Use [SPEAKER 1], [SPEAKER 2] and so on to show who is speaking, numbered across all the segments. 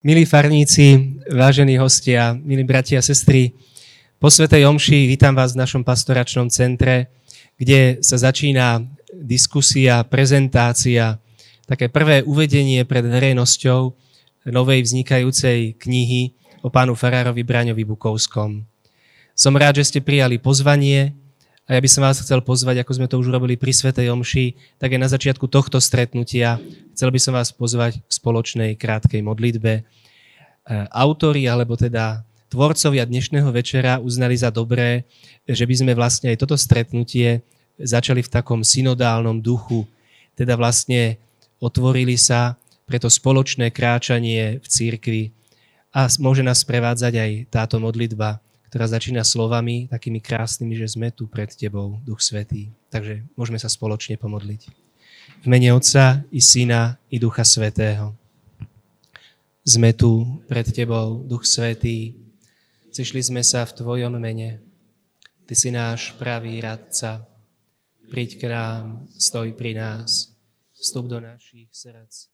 [SPEAKER 1] Milí farníci, vážení hostia, milí bratia a sestry, po Svetej Omši vítam vás v našom pastoračnom centre, kde sa začína diskusia, prezentácia, také prvé uvedenie pred verejnosťou novej vznikajúcej knihy o pánu Farárovi Braňovi Bukovskom. Som rád, že ste prijali pozvanie a ja by som vás chcel pozvať, ako sme to už robili pri Svetej Omši, tak aj na začiatku tohto stretnutia chcel by som vás pozvať k spoločnej krátkej modlitbe. E, autori, alebo teda tvorcovia dnešného večera uznali za dobré, že by sme vlastne aj toto stretnutie začali v takom synodálnom duchu, teda vlastne otvorili sa pre to spoločné kráčanie v církvi a môže nás prevádzať aj táto modlitba, ktorá začína slovami takými krásnymi, že sme tu pred Tebou, Duch Svetý. Takže môžeme sa spoločne pomodliť. V mene Otca i Syna i Ducha Svetého. Sme tu pred Tebou, Duch Svetý. Zišli sme sa v Tvojom mene. Ty si náš pravý radca. Príď k nám, stoj pri nás. Vstup do našich srdc.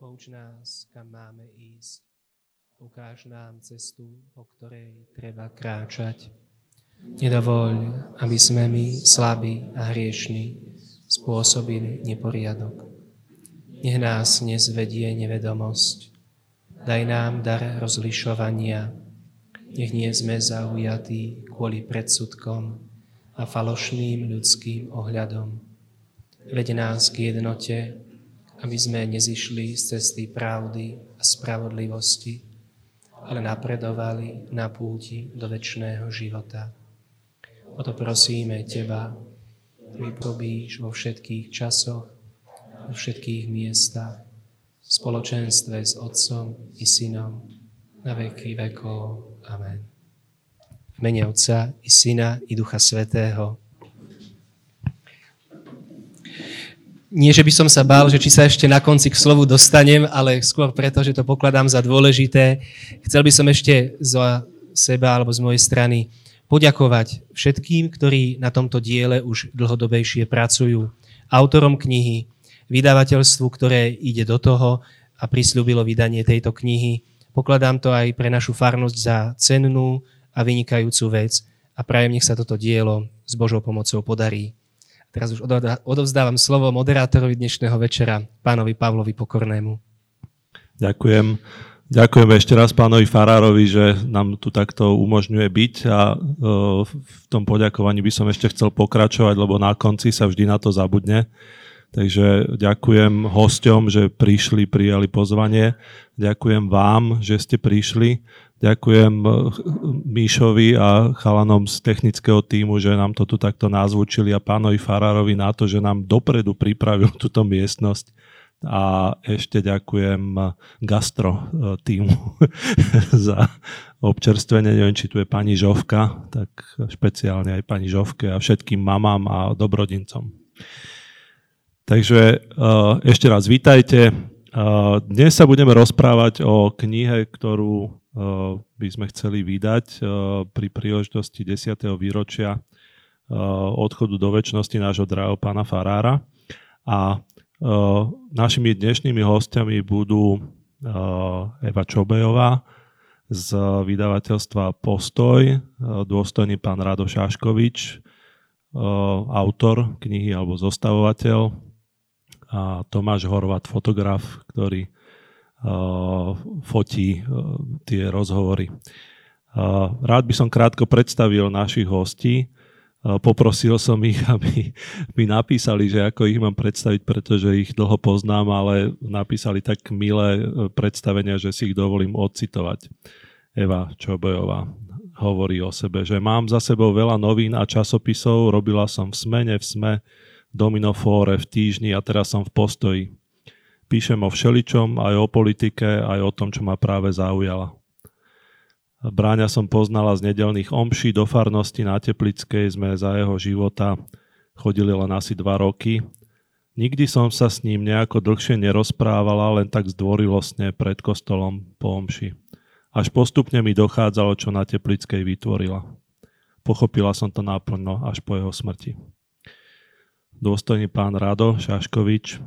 [SPEAKER 1] Pouč nás, kam máme ísť. Ukáž nám cestu, po ktorej treba kráčať. Nedovoľ, aby sme my, slabí a hriešní, spôsobili neporiadok. Nech nás nezvedie nevedomosť, Daj nám dar rozlišovania. Nech nie sme zaujatí kvôli predsudkom a falošným ľudským ohľadom. Veď nás k jednote, aby sme nezišli z cesty pravdy a spravodlivosti, ale napredovali na púti do väčšného života. O to prosíme Teba, vyprobíš vo všetkých časoch, vo všetkých miestach, v spoločenstve s Otcom i Synom na veky vekov. Amen. V mene Otca i Syna i Ducha Svetého. Nie, že by som sa bál, že či sa ešte na konci k slovu dostanem, ale skôr preto, že to pokladám za dôležité. Chcel by som ešte za seba alebo z mojej strany poďakovať všetkým, ktorí na tomto diele už dlhodobejšie pracujú. Autorom knihy, vydavateľstvu, ktoré ide do toho a prislúbilo vydanie tejto knihy. Pokladám to aj pre našu farnosť za cennú a vynikajúcu vec a prajem, nech sa toto dielo s Božou pomocou podarí. Teraz už odovzdávam slovo moderátorovi dnešného večera, pánovi Pavlovi Pokornému.
[SPEAKER 2] Ďakujem. Ďakujem ešte raz pánovi Farárovi, že nám tu takto umožňuje byť a e, v tom poďakovaní by som ešte chcel pokračovať, lebo na konci sa vždy na to zabudne. Takže ďakujem hosťom, že prišli, prijali pozvanie. Ďakujem vám, že ste prišli. Ďakujem eh, Míšovi a chalanom z technického týmu, že nám to tu takto nazvučili a pánovi Farárovi na to, že nám dopredu pripravil túto miestnosť. A ešte ďakujem eh, gastro eh, týmu za občerstvenie. Neviem, či tu je pani Žovka, tak špeciálne aj pani Žovke a všetkým mamám a dobrodincom. Takže ešte raz vítajte. Dnes sa budeme rozprávať o knihe, ktorú by sme chceli vydať uh, pri príležitosti 10. výročia uh, odchodu do väčšnosti nášho drahého pána Farára. A našimi dnešnými hostiami budú Eva Čobejová z vydavateľstva Postoj, dôstojný pán Rado Šaškovič, autor knihy alebo zostavovateľ, a Tomáš Horvat, fotograf, ktorý fotí uh, tie rozhovory. Uh, rád by som krátko predstavil našich hostí. Poprosil som ich, aby mi napísali, že ako ich mám predstaviť, pretože ich dlho poznám, ale napísali tak milé predstavenia, že si ich dovolím odcitovať. Eva Čobojová hovorí o sebe, že mám za sebou veľa novín a časopisov, robila som v Smene, v Sme, Dominofóre v týždni a teraz som v postoji. Píšem o všeličom, aj o politike, aj o tom, čo ma práve zaujala. Bráňa som poznala z nedelných omší do farnosti na Teplickej, sme za jeho života chodili len asi dva roky. Nikdy som sa s ním nejako dlhšie nerozprávala, len tak zdvorilostne pred kostolom po omši. Až postupne mi dochádzalo, čo na Teplickej vytvorila. Pochopila som to náplno až po jeho smrti dôstojný pán Rado Šaškovič,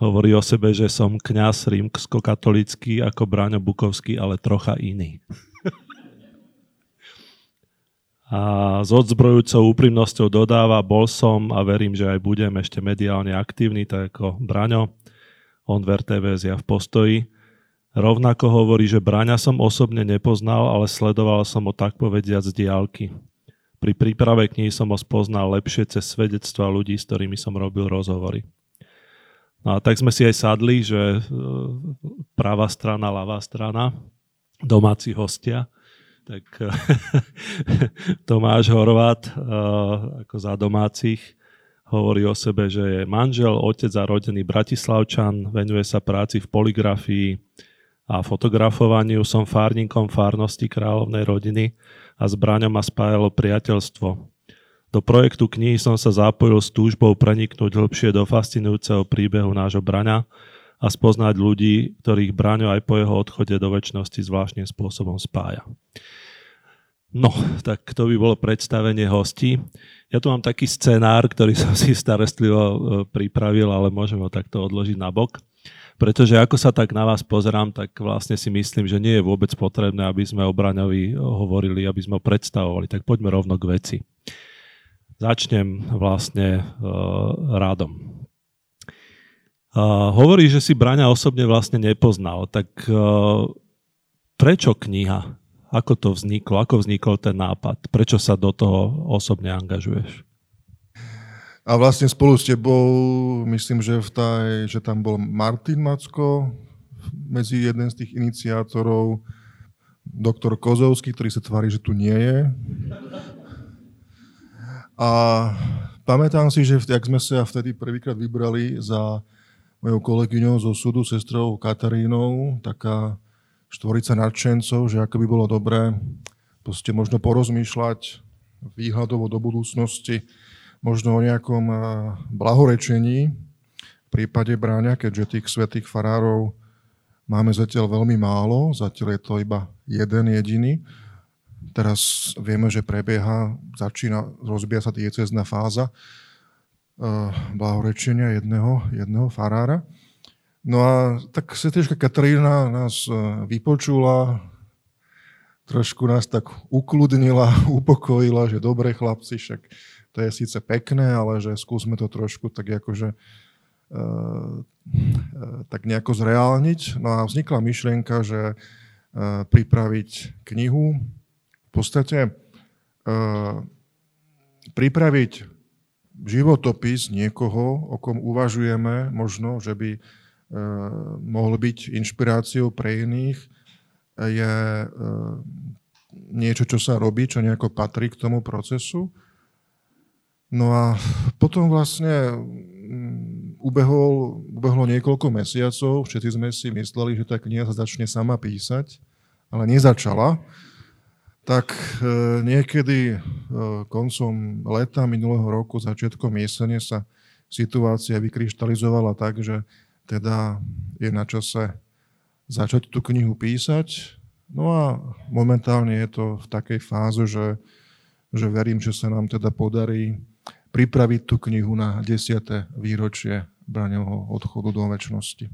[SPEAKER 2] Hovorí o sebe, že som kňaz rímsko-katolický ako Bráňo Bukovský, ale trocha iný. A s odzbrojúcou úprimnosťou dodáva, bol som a verím, že aj budem ešte mediálne aktívny, tak ako Braňo. On v RTVS ja v postoji. Rovnako hovorí, že Braňa som osobne nepoznal, ale sledoval som ho tak povediať z diálky. Pri príprave knihy som ho spoznal lepšie cez svedectva ľudí, s ktorými som robil rozhovory. No a tak sme si aj sadli, že e, pravá strana, ľavá strana, domáci hostia – tak Tomáš Horvát eh, ako za domácich hovorí o sebe, že je manžel, otec a rodený bratislavčan, venuje sa práci v poligrafii a fotografovaniu. Som fárnikom fárnosti kráľovnej rodiny a s Braňom ma spájalo priateľstvo. Do projektu knihy som sa zapojil s túžbou preniknúť hĺbšie do fascinujúceho príbehu nášho Braňa a spoznať ľudí, ktorých Braňo aj po jeho odchode do väčšnosti zvláštnym spôsobom spája. No, tak to by bolo predstavenie hostí. Ja tu mám taký scenár, ktorý som si starostlivo e, pripravil, ale môžem ho takto odložiť na bok. Pretože ako sa tak na vás pozerám, tak vlastne si myslím, že nie je vôbec potrebné, aby sme o Braňovi hovorili, aby sme ho predstavovali. Tak poďme rovno k veci. Začnem vlastne uh, rádom. Uh, hovorí, že si Braňa osobne vlastne nepoznal. Tak uh, prečo kniha? Ako to vzniklo? Ako vznikol ten nápad? Prečo sa do toho osobne angažuješ?
[SPEAKER 3] A vlastne spolu s tebou, myslím, že, v taj, že tam bol Martin Macko, medzi jeden z tých iniciátorov, doktor Kozovský, ktorý sa tvári, že tu nie je. A pamätám si, že jak sme sa vtedy prvýkrát vybrali za mojou kolegyňou zo súdu, sestrou Katarínou, taká štvorica nadšencov, že ako by bolo dobré proste možno porozmýšľať výhľadovo do budúcnosti, možno o nejakom eh, blahorečení v prípade bráňa, keďže tých svetých farárov máme zatiaľ veľmi málo, zatiaľ je to iba jeden jediný. Teraz vieme, že prebieha, začína, rozbíja sa diecezná fáza uh, blahorečenia jedného, jedného farára. No a tak svetečka Katarína nás e, vypočula, trošku nás tak ukludnila, upokojila, že dobre chlapci, však to je síce pekné, ale že skúsme to trošku tak akože e, e, tak nejako zreálniť. No a vznikla myšlienka, že pripraviť knihu, v podstate pripraviť životopis niekoho, o kom uvažujeme možno, že by Eh, mohol byť inšpiráciou pre iných, je eh, niečo, čo sa robí, čo nejako patrí k tomu procesu. No a potom vlastne mm, ubehol, ubehlo niekoľko mesiacov, všetci sme si mysleli, že tá kniha sa začne sama písať, ale nezačala. Tak eh, niekedy koncom leta minulého roku, začiatkom jesene sa situácia vykryštalizovala tak, že teda je na čase začať tú knihu písať. No a momentálne je to v takej fáze, že, že verím, že sa nám teda podarí pripraviť tú knihu na 10. výročie Braňovho odchodu do väčšnosti.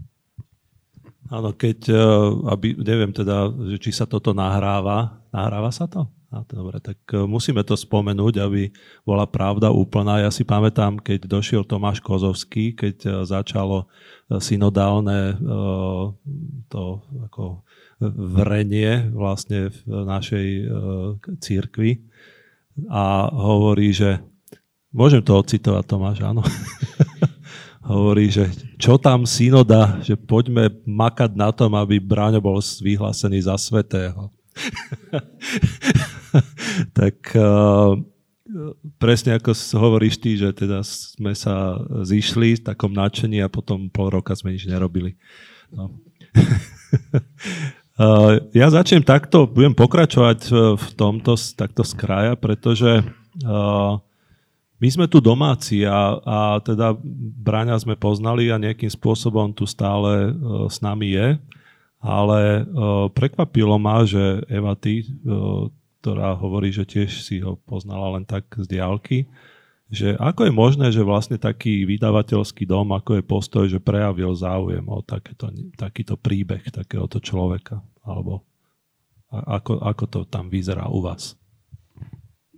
[SPEAKER 2] Áno, keď, e, aby, neviem teda, či sa toto nahráva. Nahráva sa to? Dobre, tak e, musíme to spomenúť, aby bola pravda úplná. Ja si pamätám, keď došiel Tomáš Kozovský, keď e, začalo synodálne to ako vrenie vlastne v našej církvi a hovorí, že môžem to ocitovať Tomáš, áno. hovorí, že čo tam synoda, že poďme makať na tom, aby Bráňo bol vyhlásený za svetého. tak uh, presne ako hovoríš ty, že teda sme sa zišli v takom nadšení a potom pol roka sme nič nerobili. No. uh, ja začnem takto, budem pokračovať v tomto takto z kraja, pretože my sme tu domáci a, a teda Braňa sme poznali a nejakým spôsobom tu stále s nami je, ale uh, prekvapilo ma, že Eva, ty, uh, ktorá hovorí, že tiež si ho poznala len tak z diálky, že ako je možné, že vlastne taký vydavateľský dom, ako je postoj, že prejavil záujem o takéto, takýto príbeh takéhoto človeka, alebo ako, ako to tam vyzerá u vás?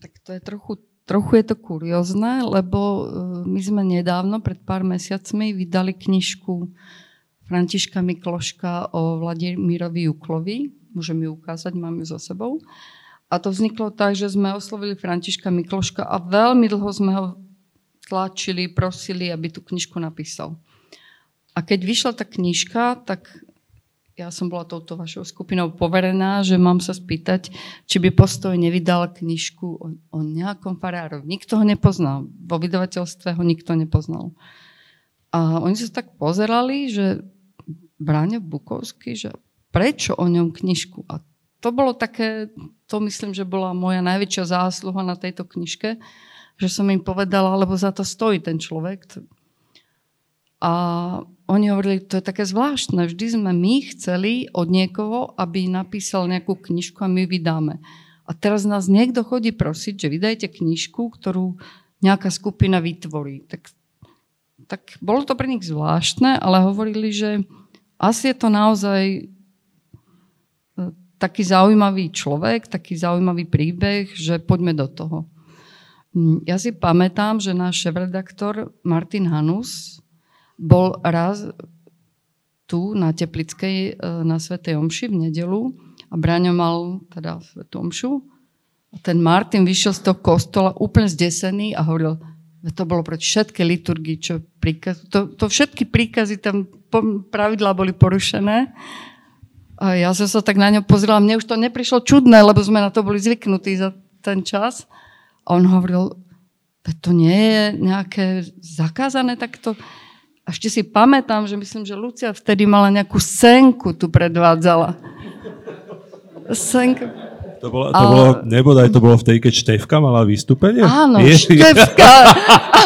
[SPEAKER 4] Tak to je trochu, trochu je to kuriózne, lebo e, my sme nedávno, pred pár mesiacmi, vydali knižku Františka Mikloška o Vladimirovi Juklovi. Môžem ju ukázať, mám ju za sebou. A to vzniklo tak, že sme oslovili Františka Mikloška a veľmi dlho sme ho tlačili, prosili, aby tú knižku napísal. A keď vyšla tá knižka, tak ja som bola touto vašou skupinou poverená, že mám sa spýtať, či by postoj nevydal knižku o, o nejakom farárovi. Nikto ho nepoznal. Vo vydavateľstve ho nikto nepoznal. A oni sa tak pozerali, že Bráňa Bukovský, že prečo o ňom knižku? A to bolo také, to myslím, že bola moja najväčšia zásluha na tejto knižke, že som im povedala, lebo za to stojí ten človek. A oni hovorili, to je také zvláštne, vždy sme my chceli od niekoho, aby napísal nejakú knižku a my vydáme. A teraz nás niekto chodí prosiť, že vydajte knižku, ktorú nejaká skupina vytvorí. Tak, tak bolo to pre nich zvláštne, ale hovorili, že asi je to naozaj taký zaujímavý človek, taký zaujímavý príbeh, že poďme do toho. Mm, ja si pamätám, že náš šéf-redaktor Martin Hanus bol raz tu na Teplickej e, na Svetej Omši v nedelu a Braňo mal teda Svetú Omšu. A ten Martin vyšiel z toho kostola úplne zdesený a hovoril, to bolo proti všetky liturgii, čo príkaz, to, to všetky príkazy tam pravidlá boli porušené a ja som sa tak na ňo pozrela, mne už to neprišlo čudné, lebo sme na to boli zvyknutí za ten čas. A on hovoril, to nie je nejaké zakázané takto. A ešte si pamätám, že myslím, že Lucia vtedy mala nejakú senku tu predvádzala. Senku.
[SPEAKER 2] To bolo, to bolo, nebodaj to bolo v tej, keď Števka mala vystúpenie?
[SPEAKER 4] Áno, je, Števka.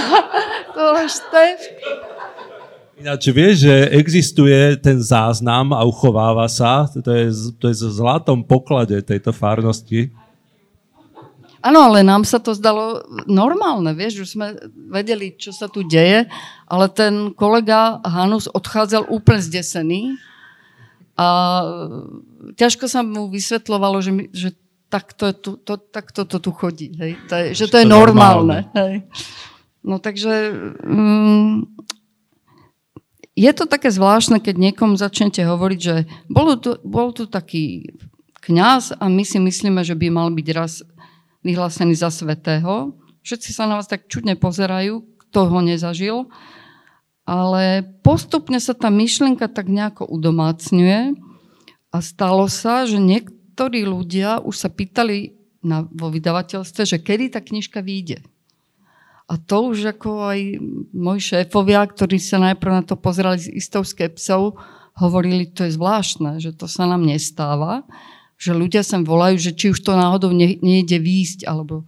[SPEAKER 4] to bola Števka.
[SPEAKER 2] Ináč vieš, že existuje ten záznam a uchováva sa, to je, to je v zlatom poklade tejto farnosti.
[SPEAKER 4] Áno, ale nám sa to zdalo normálne, vieš, už sme vedeli, čo sa tu deje, ale ten kolega Hanus odchádzal úplne zdesený a ťažko sa mu vysvetlovalo, že, my, že takto, je tu, to, takto to tu chodí, hej? To je, že to je normálne. Hej? No takže um, je to také zvláštne, keď niekomu začnete hovoriť, že bol tu, bol tu taký kňaz a my si myslíme, že by mal byť raz vyhlásený za svetého. Všetci sa na vás tak čudne pozerajú, kto ho nezažil. Ale postupne sa tá myšlienka tak nejako udomácňuje a stalo sa, že niektorí ľudia už sa pýtali na, vo vydavateľstve, že kedy tá knižka vyjde. A to už ako aj moji šéfovia, ktorí sa najprv na to pozerali s istou skepsou, hovorili, to je zvláštne, že to sa nám nestáva, že ľudia sem volajú, že či už to náhodou ne, nejde výjsť, alebo...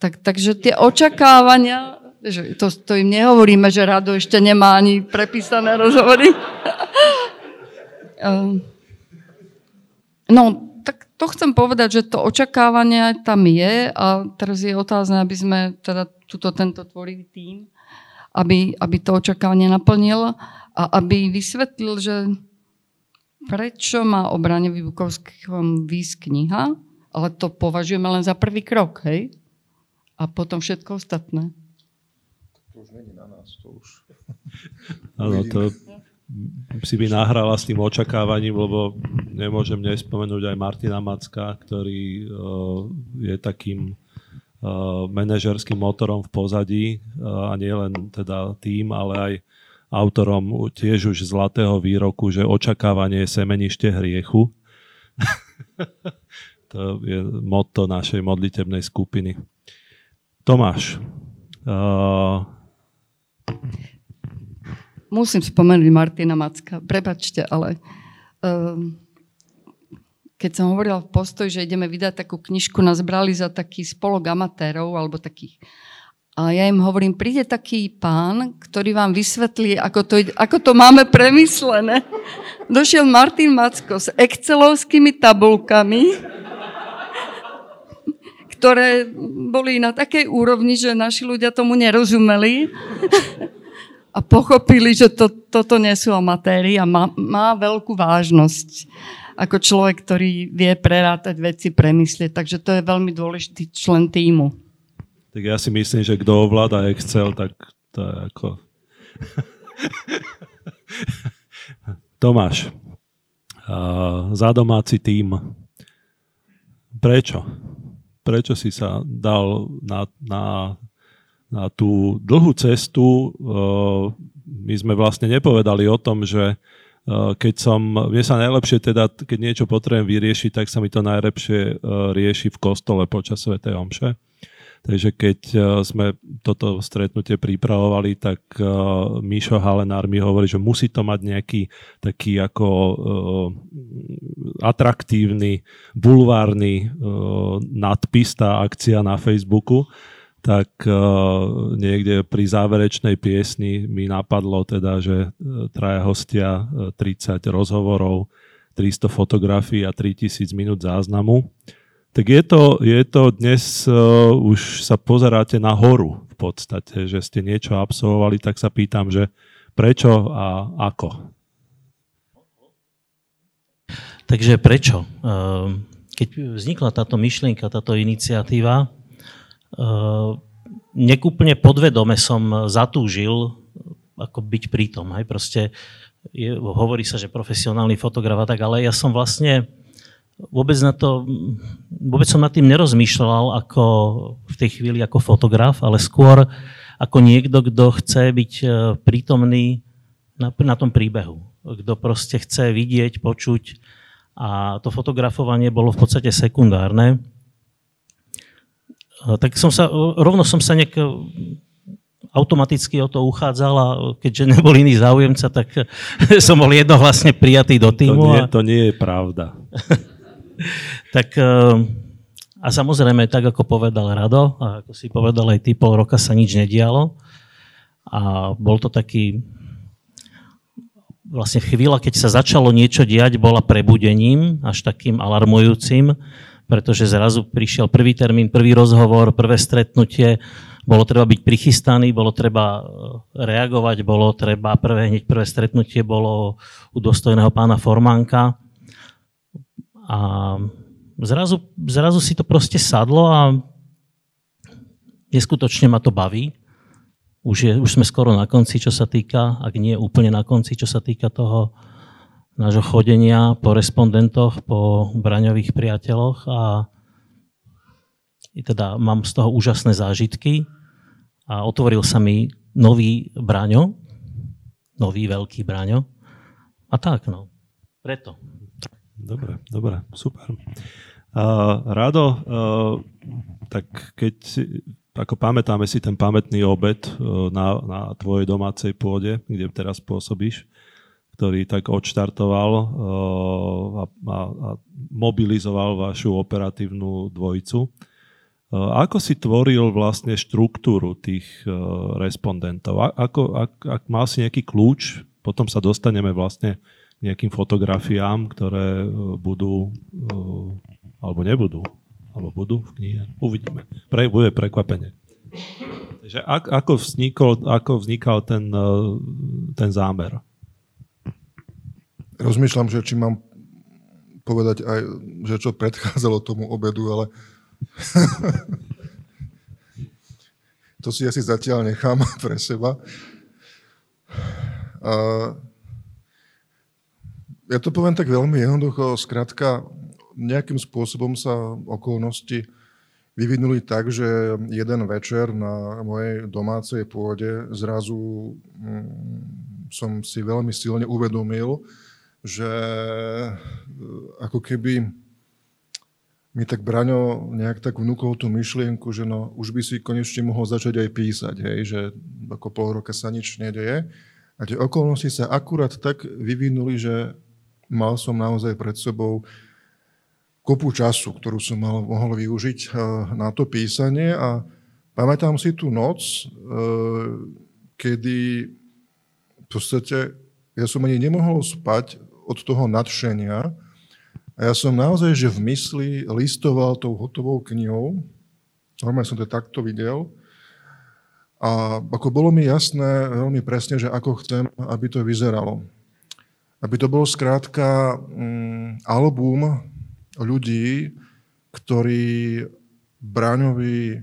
[SPEAKER 4] Tak, takže tie očakávania, že to, to im nehovoríme, že Rado ešte nemá ani prepísané rozhovory. Ehm, no, to chcem povedať, že to očakávanie tam je a teraz je otázne, aby sme teda tuto, tento tvorivý tým, aby, aby to očakávanie naplnil a aby vysvetlil, že prečo má o Brane Vybukovskom výsť kniha, ale to považujeme len za prvý krok, hej? A potom všetko ostatné.
[SPEAKER 3] To už není na nás, to už...
[SPEAKER 2] Áno, to si by nahrala s tým očakávaním, lebo nemôžem nespomenúť aj Martina Macka, ktorý uh, je takým Uh, manažerským motorom v pozadí uh, a nie len teda tým, ale aj autorom tiež už zlatého výroku, že očakávanie je semenište hriechu. to je motto našej modlitebnej skupiny. Tomáš. Uh...
[SPEAKER 4] Musím spomenúť Martina Macka. Prepačte, ale uh, keď som hovorila v postoj, že ideme vydať takú knižku, nás brali za taký spolok amatérov alebo takých. A ja im hovorím, príde taký pán, ktorý vám vysvetlí, ako to, ako to máme premyslené. Došiel Martin Macko s excelovskými tabulkami, ktoré boli na takej úrovni, že naši ľudia tomu nerozumeli a pochopili, že to, toto nie sú amatéri a má, má veľkú vážnosť ako človek, ktorý vie prerátať veci, premyslieť. Takže to je veľmi dôležitý člen týmu.
[SPEAKER 2] Tak ja si myslím, že kto ovláda Excel, tak to je ako... Tomáš, za domáci tým. Prečo? Prečo si sa dal na, na, na tú dlhú cestu? My sme vlastne nepovedali o tom, že keď som, mne sa najlepšie teda, keď niečo potrebujem vyriešiť, tak sa mi to najlepšie rieši v kostole počas Sv. Omše. Takže keď sme toto stretnutie pripravovali, tak Mišo Halenár mi hovorí, že musí to mať nejaký taký ako atraktívny, bulvárny nadpis, tá akcia na Facebooku tak uh, niekde pri záverečnej piesni mi napadlo teda, že traja hostia, 30 rozhovorov, 300 fotografií a 3000 minút záznamu tak je to, je to dnes, uh, už sa pozeráte na horu v podstate, že ste niečo absolvovali, tak sa pýtam, že prečo a ako?
[SPEAKER 5] Takže prečo? Keď vznikla táto myšlienka, táto iniciatíva, nekúplne podvedome som zatúžil ako byť prítom. Hej? Proste je, hovorí sa, že profesionálny fotograf a tak, ale ja som vlastne vôbec na to, vôbec som nad tým nerozmýšľal ako v tej chvíli ako fotograf, ale skôr ako niekto, kto chce byť e, prítomný na, na tom príbehu. Kto proste chce vidieť, počuť a to fotografovanie bolo v podstate sekundárne. E, tak som sa, rovno som sa nejak automaticky o to uchádzal a keďže nebol iný záujemca, tak som bol jednohlasne prijatý do týmu.
[SPEAKER 2] To nie, to nie je pravda.
[SPEAKER 5] tak eh, a samozrejme, tak ako povedal Rado, a ako si povedal aj ty, pol roka sa nič nedialo. A bol to taký, vlastne chvíľa, keď sa začalo niečo diať, bola prebudením, až takým alarmujúcim, pretože zrazu prišiel prvý termín, prvý rozhovor, prvé stretnutie, bolo treba byť prichystaný, bolo treba eh, reagovať, bolo treba, prvé, hneď prvé stretnutie bolo u dostojného pána Formánka, a zrazu, zrazu si to proste sadlo a neskutočne ma to baví. Už, je, už sme skoro na konci, čo sa týka, ak nie úplne na konci, čo sa týka toho nášho chodenia po respondentoch, po braňových priateľoch a teda mám z toho úžasné zážitky a otvoril sa mi nový braňo, nový veľký braňo a tak no, preto.
[SPEAKER 2] Dobre, dobre, super. Uh, Rado, uh, tak keď, ako pamätáme si ten pamätný obed uh, na, na tvojej domácej pôde, kde teraz pôsobíš, ktorý tak odštartoval uh, a, a, a mobilizoval vašu operatívnu dvojicu. Uh, ako si tvoril vlastne štruktúru tých uh, respondentov? Ako, ak, ak mal si nejaký kľúč, potom sa dostaneme vlastne nejakým fotografiám, ktoré budú alebo nebudú, alebo budú v knihe. Uvidíme. Pre, bude prekvapenie. Takže ako, vznikol, ako vznikal ten, ten zámer?
[SPEAKER 3] Rozmýšľam, že či mám povedať aj, že čo predchádzalo tomu obedu, ale to si asi zatiaľ nechám pre seba. Uh, ja to poviem tak veľmi jednoducho. Skrátka, nejakým spôsobom sa okolnosti vyvinuli tak, že jeden večer na mojej domácej pôde zrazu mm, som si veľmi silne uvedomil, že e, ako keby mi tak Braňo nejak tak vnúkol tú myšlienku, že no, už by si konečne mohol začať aj písať, hej, že ako pol roka sa nič nedeje. A tie okolnosti sa akurát tak vyvinuli, že mal som naozaj pred sebou kopu času, ktorú som mal, mohol využiť eh, na to písanie a pamätám si tú noc, eh, kedy v podstate ja som ani nemohol spať od toho nadšenia a ja som naozaj, že v mysli listoval tou hotovou knihou Normálne som to takto videl. A ako bolo mi jasné veľmi presne, že ako chcem, aby to vyzeralo. Aby to bol skrátka mm, album ľudí, ktorí Braňovi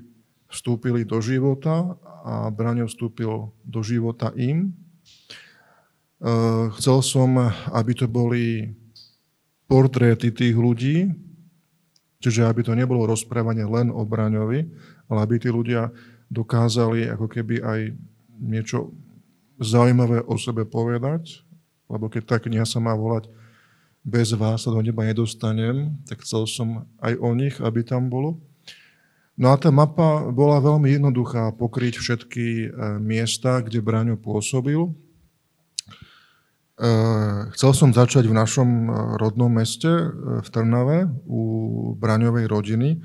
[SPEAKER 3] vstúpili do života a Braňo vstúpil do života im. E, chcel som, aby to boli portréty tých ľudí, čiže aby to nebolo rozprávanie len o Braňovi, ale aby tí ľudia dokázali ako keby aj niečo zaujímavé o sebe povedať, lebo keď tá kniha sa má volať Bez vás sa do neba nedostanem, tak chcel som aj o nich, aby tam bolo. No a tá mapa bola veľmi jednoduchá, pokryť všetky e, miesta, kde Braňo pôsobil. E, chcel som začať v našom e, rodnom meste, v Trnave, u Braňovej rodiny,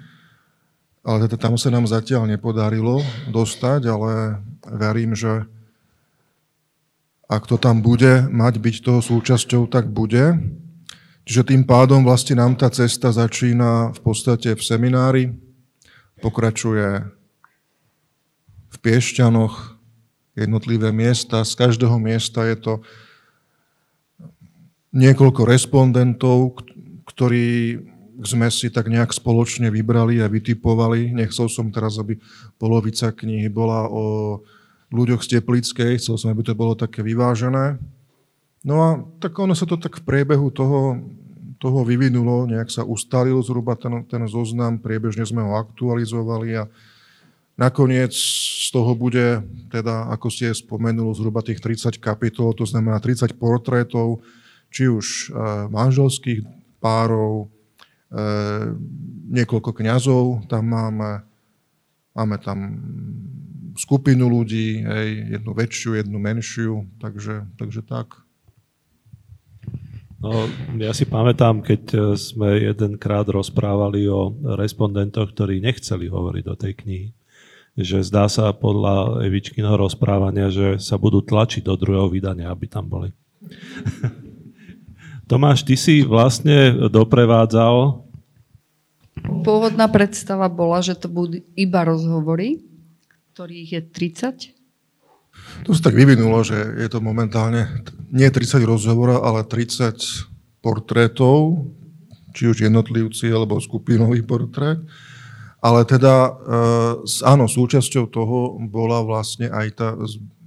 [SPEAKER 3] ale teda tam sa nám zatiaľ nepodarilo dostať, ale verím, že ak to tam bude mať byť toho súčasťou, tak bude. Čiže tým pádom vlastne nám tá cesta začína v podstate v seminári, pokračuje v Piešťanoch, jednotlivé miesta. Z každého miesta je to niekoľko respondentov, ktorí sme si tak nejak spoločne vybrali a vytipovali. Nechcel som teraz, aby polovica knihy bola o ľuďoch z Teplickej, chcel som, aby to bolo také vyvážené. No a tak ono sa to tak v priebehu toho, toho vyvinulo, nejak sa ustalil zhruba ten, ten zoznam, priebežne sme ho aktualizovali a nakoniec z toho bude, teda ako ste spomenuli, zhruba tých 30 kapitol, to znamená 30 portrétov, či už eh, manželských párov, Eh, niekoľko kňazov, tam máme, máme tam skupinu ľudí, hej, jednu väčšiu, jednu menšiu, takže, takže tak.
[SPEAKER 2] No, ja si pamätám, keď eh, sme jedenkrát rozprávali o respondentoch, ktorí nechceli hovoriť do tej knihy, že zdá sa podľa Evičkyného rozprávania, že sa budú tlačiť do druhého vydania, aby tam boli. Tomáš, ty si vlastne doprevádzal...
[SPEAKER 4] Pôvodná predstava bola, že to budú iba rozhovory, ktorých je 30.
[SPEAKER 3] To sa tak vyvinulo, že je to momentálne nie 30 rozhovorov, ale 30 portrétov, či už jednotlivci alebo skupinový portrét. Ale teda, e, áno, súčasťou toho bola vlastne aj tá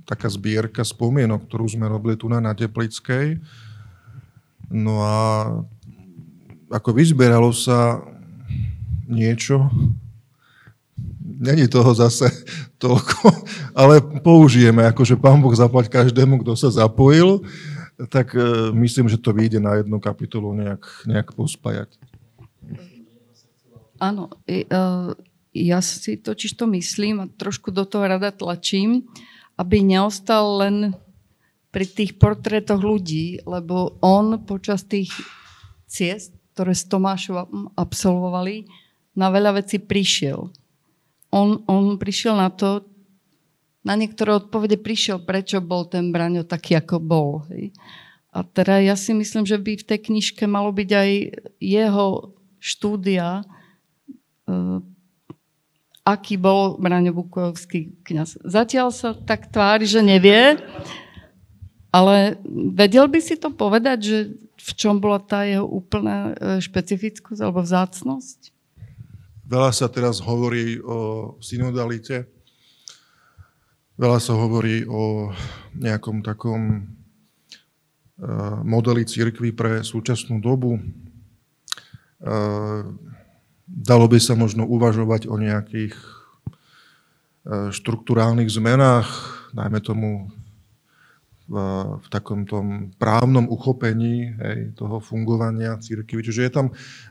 [SPEAKER 3] taká zbierka spomienok, ktorú sme robili tu na, na Teplickej No a ako vyzberalo sa niečo, není toho zase toľko, ale použijeme, akože pán Boh zaplať každému, kto sa zapojil, tak e, myslím, že to vyjde na jednu kapitolu nejak, nejak pospájať.
[SPEAKER 4] Áno, e, ja si totiž to myslím a trošku do toho rada tlačím, aby neostal len pri tých portrétoch ľudí, lebo on počas tých ciest, ktoré s Tomášom absolvovali, na veľa vecí prišiel. On, on prišiel na to, na niektoré odpovede prišiel, prečo bol ten Braňo taký, ako bol. Hej. A teda ja si myslím, že by v tej knižke malo byť aj jeho štúdia, uh, aký bol Braňo Bukovský kniaz. Zatiaľ sa tak tvári, že nevie, ale vedel by si to povedať, že v čom bola tá jeho úplná e, špecifickosť alebo vzácnosť?
[SPEAKER 3] Veľa sa teraz hovorí o synodalite, veľa sa hovorí o nejakom takom e, modeli církvy pre súčasnú dobu. E, dalo by sa možno uvažovať o nejakých štruktúrálnych zmenách, najmä tomu v, v takom tom právnom uchopení hej, toho fungovania církvy. Čiže je tam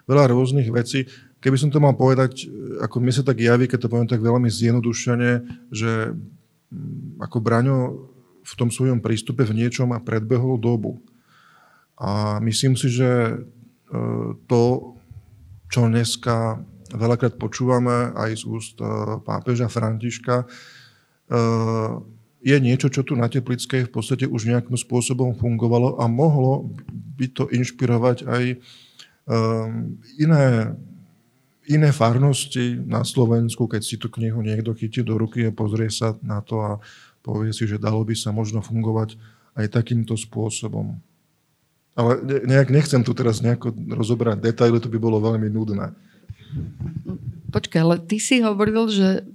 [SPEAKER 3] veľa rôznych vecí. Keby som to mal povedať, ako mi sa tak javí, keď to poviem tak veľmi zjednodušene, že mm, ako Braňo v tom svojom prístupe v niečom a predbehol dobu. A myslím si, že e, to, čo dneska veľakrát počúvame aj z úst e, pápeža Františka, je niečo, čo tu na Teplickej v podstate už nejakým spôsobom fungovalo a mohlo by to inšpirovať aj um, iné, iné farnosti na Slovensku, keď si tú knihu niekto chytí do ruky a pozrie sa na to a povie si, že dalo by sa možno fungovať aj takýmto spôsobom. Ale nejak nechcem tu teraz nejako rozobrať detaily, to by bolo veľmi nudné.
[SPEAKER 4] Počkaj, ale ty si hovoril, že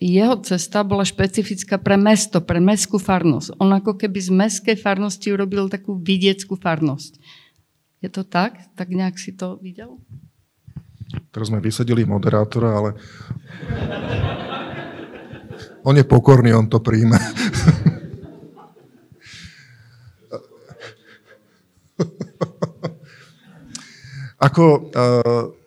[SPEAKER 4] jeho cesta bola špecifická pre mesto, pre mestskú farnosť. On ako keby z mestskej farnosti urobil takú vidieckú farnosť. Je to tak? Tak nejak si to videl?
[SPEAKER 3] Teraz sme vysadili moderátora, ale on je pokorný, on to príjme. Ako, uh,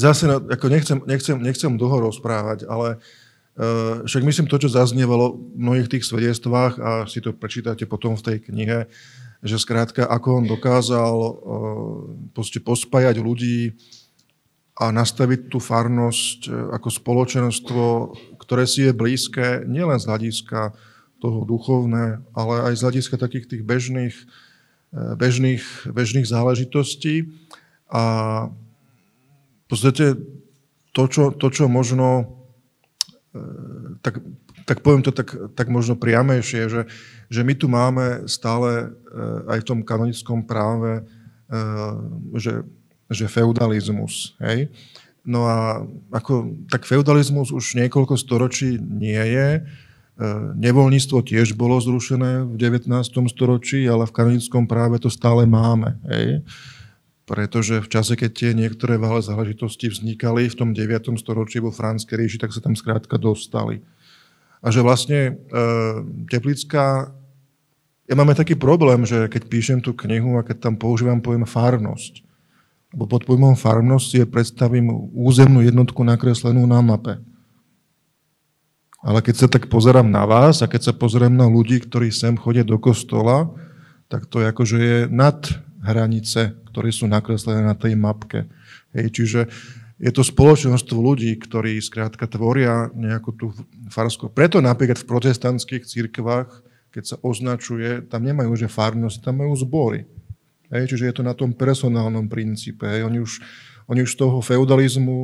[SPEAKER 3] zase, ako nechcem, nechcem, nechcem dlho rozprávať, ale uh, však myslím to, čo zaznievalo v mnohých tých svedectvách a si to prečítate potom v tej knihe, že skrátka, ako on dokázal uh, pospájať ľudí a nastaviť tú farnosť uh, ako spoločenstvo, ktoré si je blízke nielen z hľadiska toho duchovné, ale aj z hľadiska takých tých bežných, bežných, bežných záležitostí. A podstate to, čo, to, čo možno tak tak poviem to tak, tak možno priamejšie, že, že my tu máme stále eh, aj v tom kanonickom práve, eh, že, že feudalizmus. Hej? No a ako, tak feudalizmus už niekoľko storočí nie je. Nevoľníctvo tiež bolo zrušené v 19. storočí, ale v kanonickom práve to stále máme. Hej? Pretože v čase, keď tie niektoré vále záležitosti vznikali v tom 9. storočí vo Franskej ríši, tak sa tam skrátka dostali. A že vlastne e, Teplická, ja máme taký problém, že keď píšem tú knihu a keď tam používam pojem farnosť, lebo pod pojmom farnosť je predstavím územnú jednotku nakreslenú na mape. Ale keď sa tak pozerám na vás a keď sa pozerám na ľudí, ktorí sem chodia do kostola, tak to je ako, že je nad hranice, ktoré sú nakreslené na tej mapke. Hej, čiže je to spoločenstvo ľudí, ktorí skrátka tvoria nejakú tú farskú. Preto napríklad v protestantských církvách, keď sa označuje, tam nemajú že farnosť, tam majú zbory. Hej, čiže je to na tom personálnom princípe. Hej. Oni, už, oni už z toho feudalizmu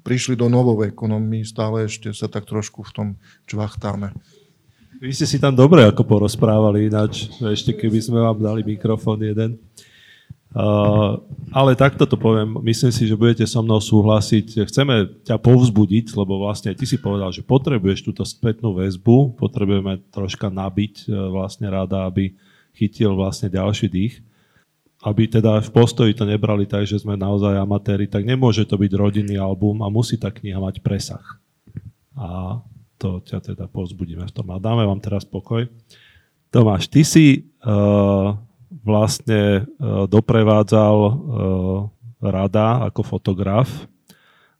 [SPEAKER 3] prišli do novej ekonomii, stále ešte sa tak trošku v tom čvachtáme.
[SPEAKER 2] Vy ste si tam dobre ako porozprávali ináč, ešte keby sme vám dali mikrofón jeden. Uh, ale takto to poviem, myslím si, že budete so mnou súhlasiť. Chceme ťa povzbudiť, lebo vlastne ty si povedal, že potrebuješ túto spätnú väzbu, potrebujeme troška nabiť uh, vlastne rada, aby chytil vlastne ďalší dých. Aby teda v postoji to nebrali tak, že sme naozaj amatéri, tak nemôže to byť rodinný album a musí tá kniha mať presah. A to ťa teda povzbudíme v tom. A dáme vám teraz pokoj. Tomáš, ty si uh, vlastne e, doprevádzal e, rada ako fotograf.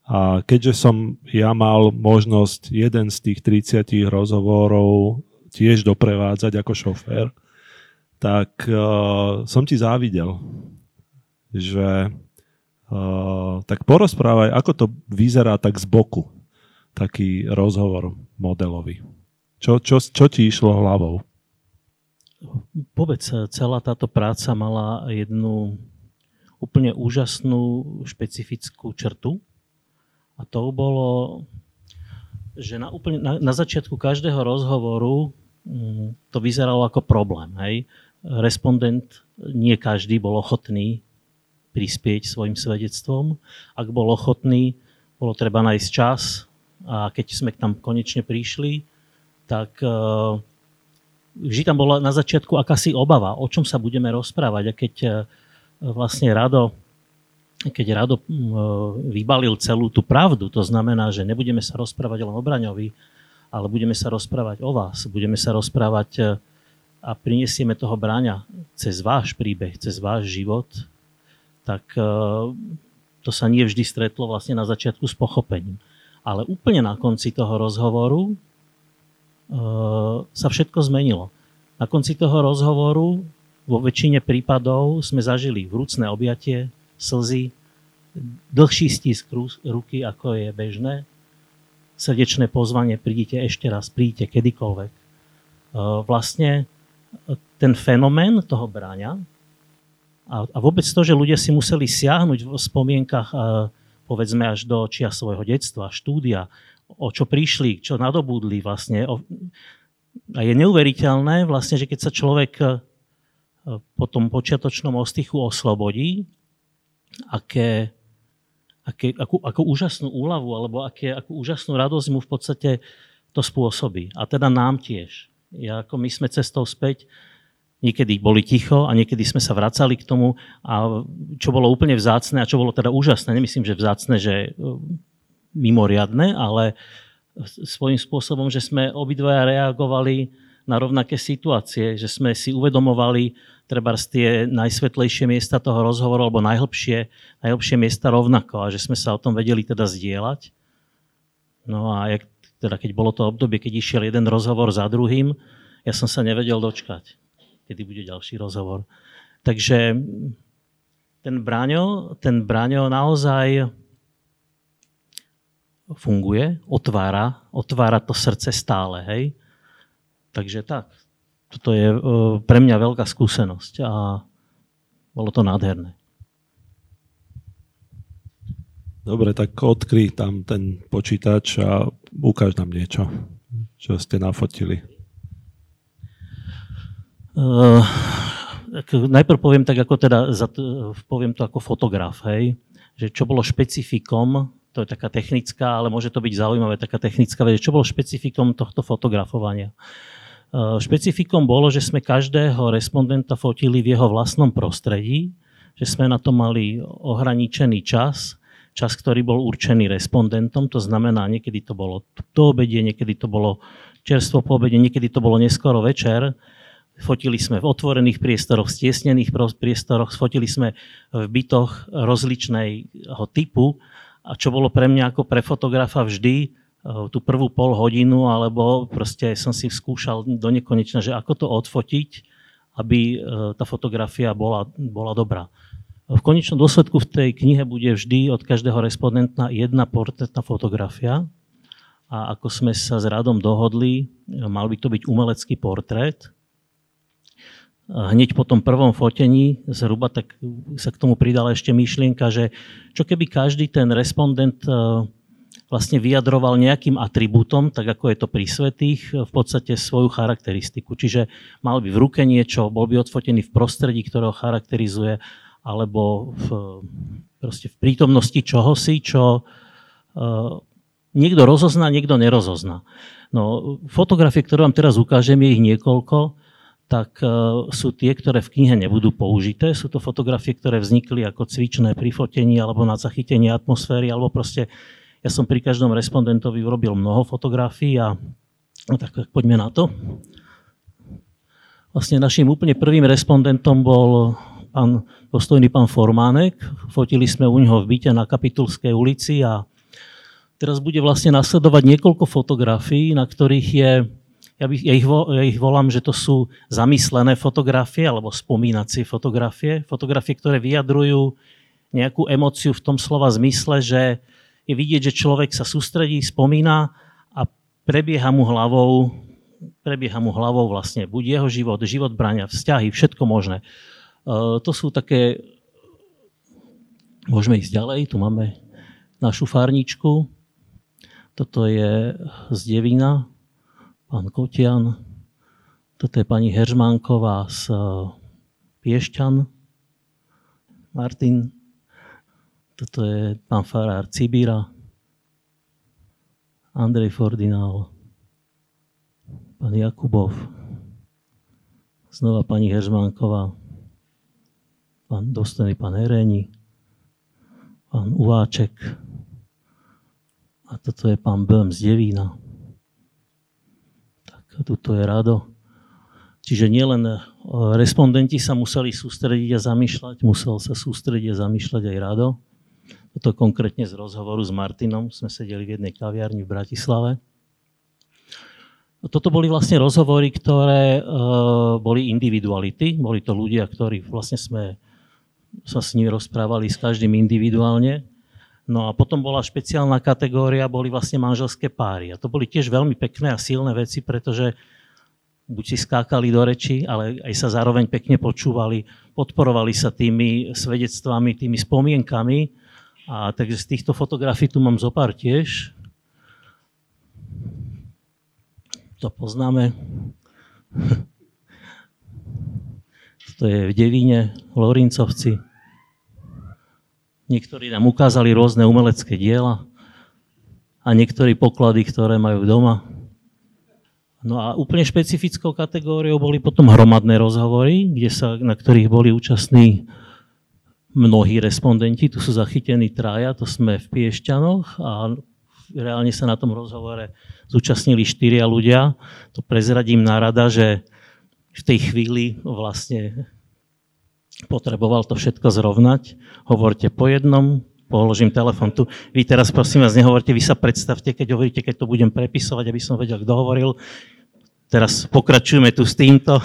[SPEAKER 2] A keďže som ja mal možnosť jeden z tých 30 rozhovorov tiež doprevádzať ako šofér, tak uh, som ti závidel, že uh, tak porozprávaj, ako to vyzerá tak z boku, taký rozhovor modelový. Čo, čo, čo ti išlo hlavou?
[SPEAKER 5] Povedz, celá táto práca mala jednu úplne úžasnú špecifickú črtu a to bolo, že na, úplne, na, na začiatku každého rozhovoru mm, to vyzeralo ako problém. Hej? Respondent, nie každý bol ochotný prispieť svojim svedectvom. Ak bol ochotný, bolo treba nájsť čas a keď sme tam konečne prišli, tak uh, vždy tam bola na začiatku akási obava, o čom sa budeme rozprávať. A keď e, vlastne Rado, keď Rado e, vybalil celú tú pravdu, to znamená, že nebudeme sa rozprávať len o Braňovi, ale budeme sa rozprávať o vás, budeme sa rozprávať e, a prinesieme toho Braňa cez váš príbeh, cez váš život, tak to sa nie vždy stretlo vlastne na začiatku s pochopením. Ale úplne na konci toho rozhovoru sa všetko zmenilo. Na konci toho rozhovoru vo väčšine prípadov sme zažili vrúcne objatie, slzy, dlhší stisk ruky, ako je bežné, srdečné pozvanie, prídite ešte raz, príďte kedykoľvek. Vlastne ten fenomén toho bráňa A, vôbec to, že ľudia si museli siahnuť v spomienkach, a, povedzme až do čia svojho detstva, štúdia, o čo prišli, čo nadobudli vlastne. A je neuveriteľné vlastne, že keď sa človek e, po tom počiatočnom ostychu oslobodí, aké, aké, akú, akú úžasnú úľavu alebo aké, akú úžasnú radosť mu v podstate to spôsobí. A teda nám tiež. Ja, ako my sme cestou späť Niekedy boli ticho a niekedy sme sa vracali k tomu a čo bolo úplne vzácne a čo bolo teda úžasné, nemyslím, že vzácne, že e, mimoriadne, ale svojím spôsobom, že sme obidvaja reagovali na rovnaké situácie, že sme si uvedomovali treba tie najsvetlejšie miesta toho rozhovoru alebo najhlbšie, najhlbšie miesta rovnako a že sme sa o tom vedeli teda zdieľať. No a jak, teda keď bolo to obdobie, keď išiel jeden rozhovor za druhým, ja som sa nevedel dočkať kedy bude ďalší rozhovor. Takže ten Braňo, ten Braňo naozaj funguje, otvára, otvára to srdce stále, hej. Takže tak, toto je e, pre mňa veľká skúsenosť a bolo to nádherné.
[SPEAKER 2] Dobre, tak odkry tam ten počítač a ukáž nám niečo, čo ste nafotili.
[SPEAKER 5] Uh, najprv poviem tak, ako teda, poviem to ako fotograf, hej, že čo bolo špecifikom, to je taká technická, ale môže to byť zaujímavé, taká technická vec, čo bolo špecifikom tohto fotografovania. Uh, špecifikom bolo, že sme každého respondenta fotili v jeho vlastnom prostredí, že sme na to mali ohraničený čas, čas, ktorý bol určený respondentom, to znamená, niekedy to bolo do obede, niekedy to bolo čerstvo po obede, niekedy to bolo neskoro večer, Fotili sme v otvorených priestoroch, stiesnených priestoroch, fotili sme v bytoch rozličného typu. A čo bolo pre mňa ako pre fotografa vždy, eh, tú prvú pol hodinu, alebo proste som si skúšal do nekonečna, že ako to odfotiť, aby eh, tá fotografia bola, bola dobrá. V konečnom dôsledku v tej knihe bude vždy od každého respondenta jedna portrétna fotografia. A ako sme sa s Radom dohodli, mal by to byť umelecký portrét, hneď po tom prvom fotení zhruba tak sa k tomu pridala ešte myšlienka, že čo keby každý ten respondent e, vlastne vyjadroval nejakým atribútom, tak ako je to pri svetých, v podstate svoju charakteristiku. Čiže mal by v ruke niečo, bol by odfotený v prostredí, ktoré ho charakterizuje, alebo v, proste v prítomnosti čohosi, čo uh, niekto rozozná, niekto nerozozná. No, fotografie, ktoré vám teraz ukážem, je ich niekoľko tak e, sú tie, ktoré v knihe nebudú použité. Sú to fotografie, ktoré vznikli ako cvičné pri fotení alebo na zachytení atmosféry, alebo proste ja som pri každom respondentovi urobil mnoho fotografií a no tak poďme na to. Vlastne našim úplne prvým respondentom bol pán, dostojný pán Formánek. Fotili sme u neho v byte na Kapitulskej ulici a teraz bude vlastne nasledovať niekoľko fotografií, na ktorých je ja, by, ja, ich vo, ja ich volám, že to sú zamyslené fotografie alebo spomínacie fotografie. Fotografie, ktoré vyjadrujú nejakú emociu v tom slova zmysle, že je vidieť, že človek sa sústredí, spomína a prebieha mu hlavou, prebieha mu hlavou vlastne buď jeho život, život brania, vzťahy, všetko možné. Uh, to sú také... Môžeme ísť ďalej, tu máme našu farničku. Toto je z Devína, pán Kotian, toto je pani Heržmánková z eh, Piešťan, Martin, toto je pán farár Cibíra, Andrej Fordinál, pán Jakubov, znova pani Heržmánková, pán dostojný pán Hereni, pán Uváček. A toto je pán Böhm z Devína tuto je rado. Čiže nielen e, respondenti sa museli sústrediť a zamýšľať, musel sa sústrediť a zamýšľať aj rado. Toto konkrétne z rozhovoru s Martinom sme sedeli v jednej kaviarni v Bratislave. Toto boli vlastne rozhovory, ktoré uh, boli individuality. Boli to ľudia, ktorí vlastne sme sa s nimi rozprávali s každým individuálne. No a potom bola špeciálna kategória, boli vlastne manželské páry. A to boli tiež veľmi pekné a silné veci, pretože buď si skákali do reči, ale aj sa zároveň pekne počúvali, podporovali sa tými svedectvami, tými spomienkami. A takže z týchto fotografií tu mám zopár tiež. To poznáme. To je v Devíne, Lorincovci. Niektorí nám ukázali rôzne umelecké diela a niektorí poklady, ktoré majú doma. No a úplne špecifickou kategóriou boli potom hromadné rozhovory, kde sa, na ktorých boli účastní mnohí respondenti. Tu sú zachytení traja, to sme v Piešťanoch a reálne sa na tom rozhovore zúčastnili štyria ľudia. To prezradím narada, že v tej chvíli vlastne potreboval to všetko zrovnať. Hovorte po jednom, položím telefon tu. Vy teraz prosím vás nehovorte, vy sa predstavte, keď hovoríte, keď to budem prepisovať, aby som vedel, kto hovoril. Teraz pokračujeme tu s týmto.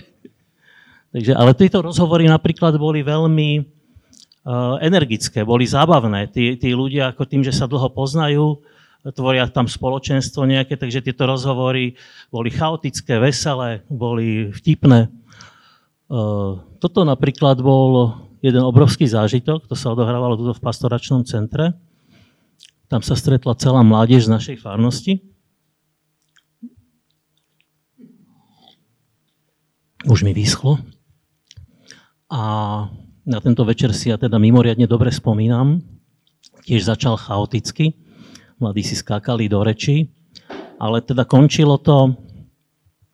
[SPEAKER 5] Takže, ale tieto rozhovory napríklad boli veľmi uh, energické, boli zábavné. Tí, tí ľudia ako tým, že sa dlho poznajú, tvoria tam spoločenstvo nejaké, takže tieto rozhovory boli chaotické, veselé, boli vtipné. E, toto napríklad bol jeden obrovský zážitok, to sa odohrávalo tu v pastoračnom centre. Tam sa stretla celá mládež z našej farnosti. Už mi vyschlo. A na tento večer si ja teda mimoriadne dobre spomínam. Tiež začal chaoticky mladí si skákali do reči, ale teda končilo to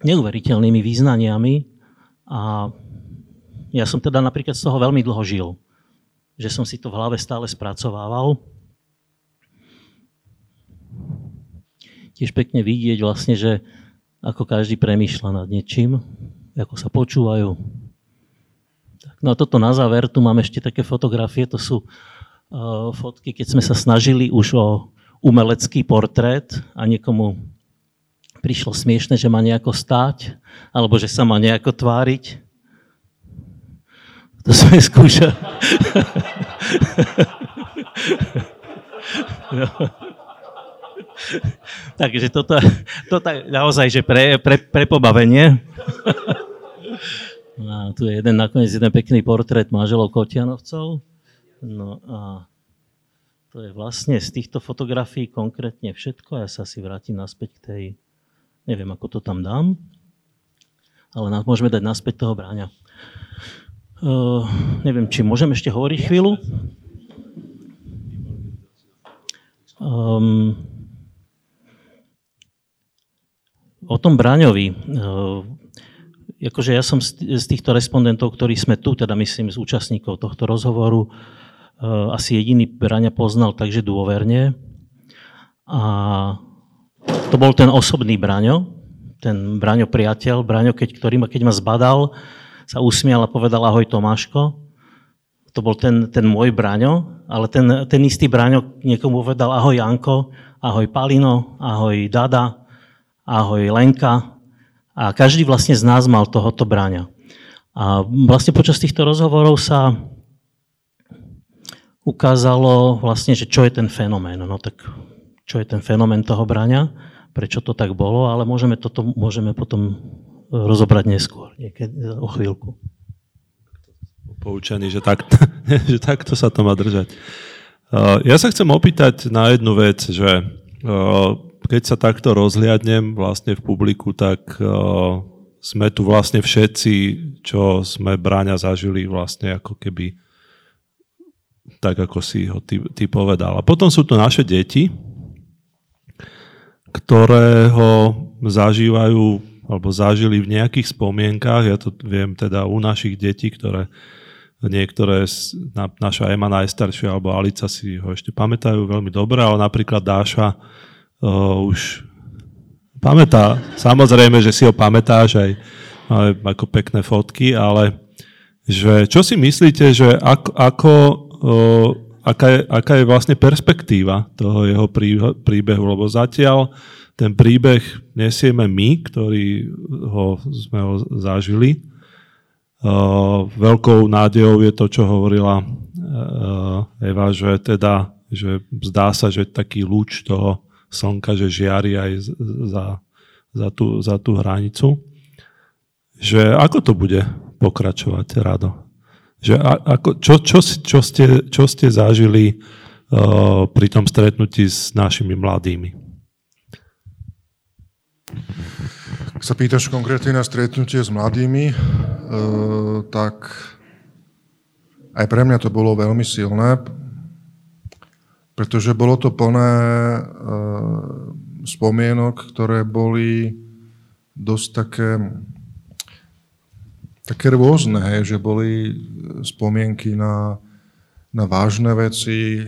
[SPEAKER 5] neuveriteľnými význaniami a ja som teda napríklad z toho veľmi dlho žil, že som si to v hlave stále spracovával. Tiež pekne vidieť vlastne, že ako každý premýšľa nad niečím, ako sa počúvajú. No a toto na záver, tu mám ešte také fotografie, to sú uh, fotky, keď sme sa snažili už o umelecký portrét a niekomu prišlo smiešne, že má nejako stáť, alebo že sa má nejako tváriť. To sme skúšali. no. Takže toto, toto naozaj, že pre, pre, pre pobavenie. a tu je jeden nakoniec jeden pekný portrét manželov Kotianovcov. No a to je vlastne z týchto fotografií konkrétne všetko. Ja sa si vrátim naspäť k tej, neviem, ako to tam dám, ale môžeme dať naspäť toho bráňa. Uh, neviem, či môžem ešte hovoriť chvíľu? Um, o tom Bráňovi. Uh, akože ja som z, týchto respondentov, ktorí sme tu, teda myslím z účastníkov tohto rozhovoru, Eh, asi jediný Braňa poznal takže dôverne. A to bol ten osobný Braňo, ten Braňo priateľ, Braňo, keď, ktorý ma, keď ma zbadal, sa usmial a povedal ahoj Tomáško. To bol ten, ten môj Braňo, ale ten, ten istý Braňo niekomu povedal ahoj Janko, ahoj Palino, ahoj Dada, ahoj Lenka. A každý vlastne z nás mal tohoto Braňa. A vlastne počas týchto rozhovorov sa ukázalo vlastne, že čo je ten fenomén. No tak čo je ten fenomén toho brania, prečo to tak bolo, ale môžeme, toto, môžeme potom rozobrať neskôr, niekedy o chvíľku.
[SPEAKER 2] Poučený, že, tak, že takto sa to má držať. Ja sa chcem opýtať na jednu vec, že keď sa takto rozhliadnem vlastne v publiku, tak sme tu vlastne všetci, čo sme bráňa zažili vlastne ako keby tak ako si ho ty, ty povedal. A potom sú to naše deti, ktoré ho zažívajú alebo zažili v nejakých spomienkách. Ja to viem teda u našich detí, ktoré niektoré, na, naša Ema najstaršia alebo Alica si ho ešte pamätajú veľmi dobre, ale napríklad Dáša uh, už pamätá, samozrejme, že si ho pamätáš aj máme ako pekné fotky, ale že čo si myslíte, že ako, ako aká je, aká je vlastne perspektíva toho jeho príbehu, lebo zatiaľ ten príbeh nesieme my, ktorí ho, sme ho zažili. veľkou nádejou je to, čo hovorila Eva, že teda že zdá sa, že taký lúč toho slnka, že žiari aj za, za tú, za tú hranicu. Že ako to bude pokračovať, Rado? Že ako, čo, čo, čo, ste, čo ste zažili uh, pri tom stretnutí s našimi mladými?
[SPEAKER 3] Ak sa pýtaš konkrétne na stretnutie s mladými, uh, tak aj pre mňa to bolo veľmi silné, pretože bolo to plné uh, spomienok, ktoré boli dosť také také rôzne, hej, že boli spomienky na, na vážne veci,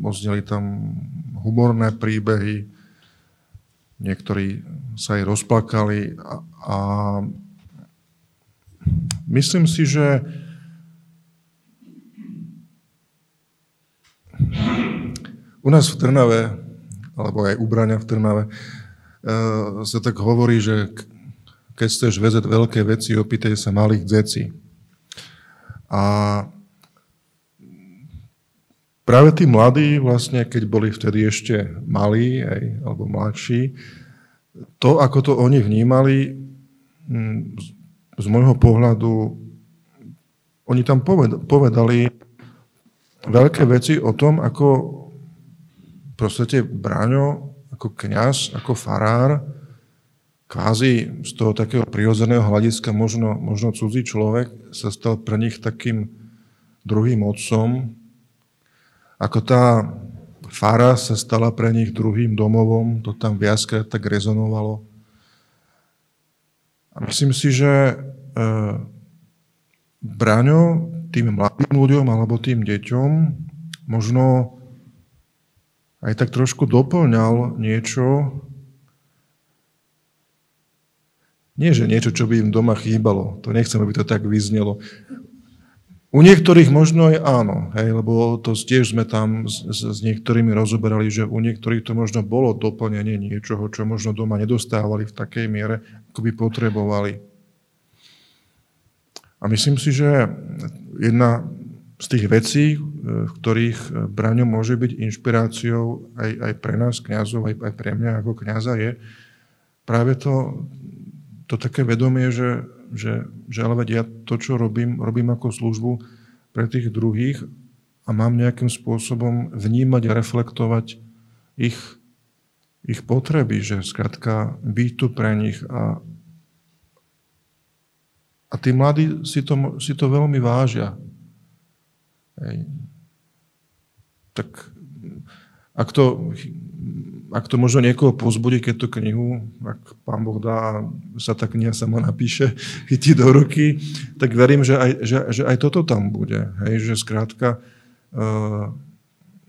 [SPEAKER 3] ozneli tam humorné príbehy, niektorí sa aj rozplakali a, a myslím si, že u nás v Trnave, alebo aj u Braňa v Trnave, uh, sa tak hovorí, že keď chceš vezať veľké veci, opýtaj sa malých deci. A práve tí mladí, vlastne, keď boli vtedy ešte malí, aj, alebo mladší, to, ako to oni vnímali, mm, z môjho pohľadu, oni tam povedali veľké veci o tom, ako proste Bráňo, ako kňaz, ako farár, kvázi z toho takého prirodzeného hľadiska možno, možno cudzí človek sa stal pre nich takým druhým otcom, ako tá fara sa stala pre nich druhým domovom, to tam viackrát tak rezonovalo. A myslím si, že e, Braňo tým mladým ľuďom alebo tým deťom možno aj tak trošku doplňal niečo, Nie, že niečo, čo by im doma chýbalo. To nechcem, aby to tak vyznelo. U niektorých možno aj áno, hej, lebo to tiež sme tam s, s niektorými rozoberali, že u niektorých to možno bolo doplnenie niečoho, čo možno doma nedostávali v takej miere, ako by potrebovali. A myslím si, že jedna z tých vecí, v ktorých Braňo môže byť inšpiráciou aj, aj pre nás, kňazov, aj, aj pre mňa ako kňaza, je práve to, to také vedomie, že, že, že ale ja to, čo robím, robím ako službu pre tých druhých a mám nejakým spôsobom vnímať a reflektovať ich, ich potreby, že skrátka byť tu pre nich a, a tí mladí si to, si to veľmi vážia. Hej. Tak ak to ak to možno niekoho pozbudí, keď tú knihu, ak pán Boh dá, sa tá kniha sama napíše, chytí do ruky, tak verím, že aj, že, že aj toto tam bude. Hej, že skrátka uh,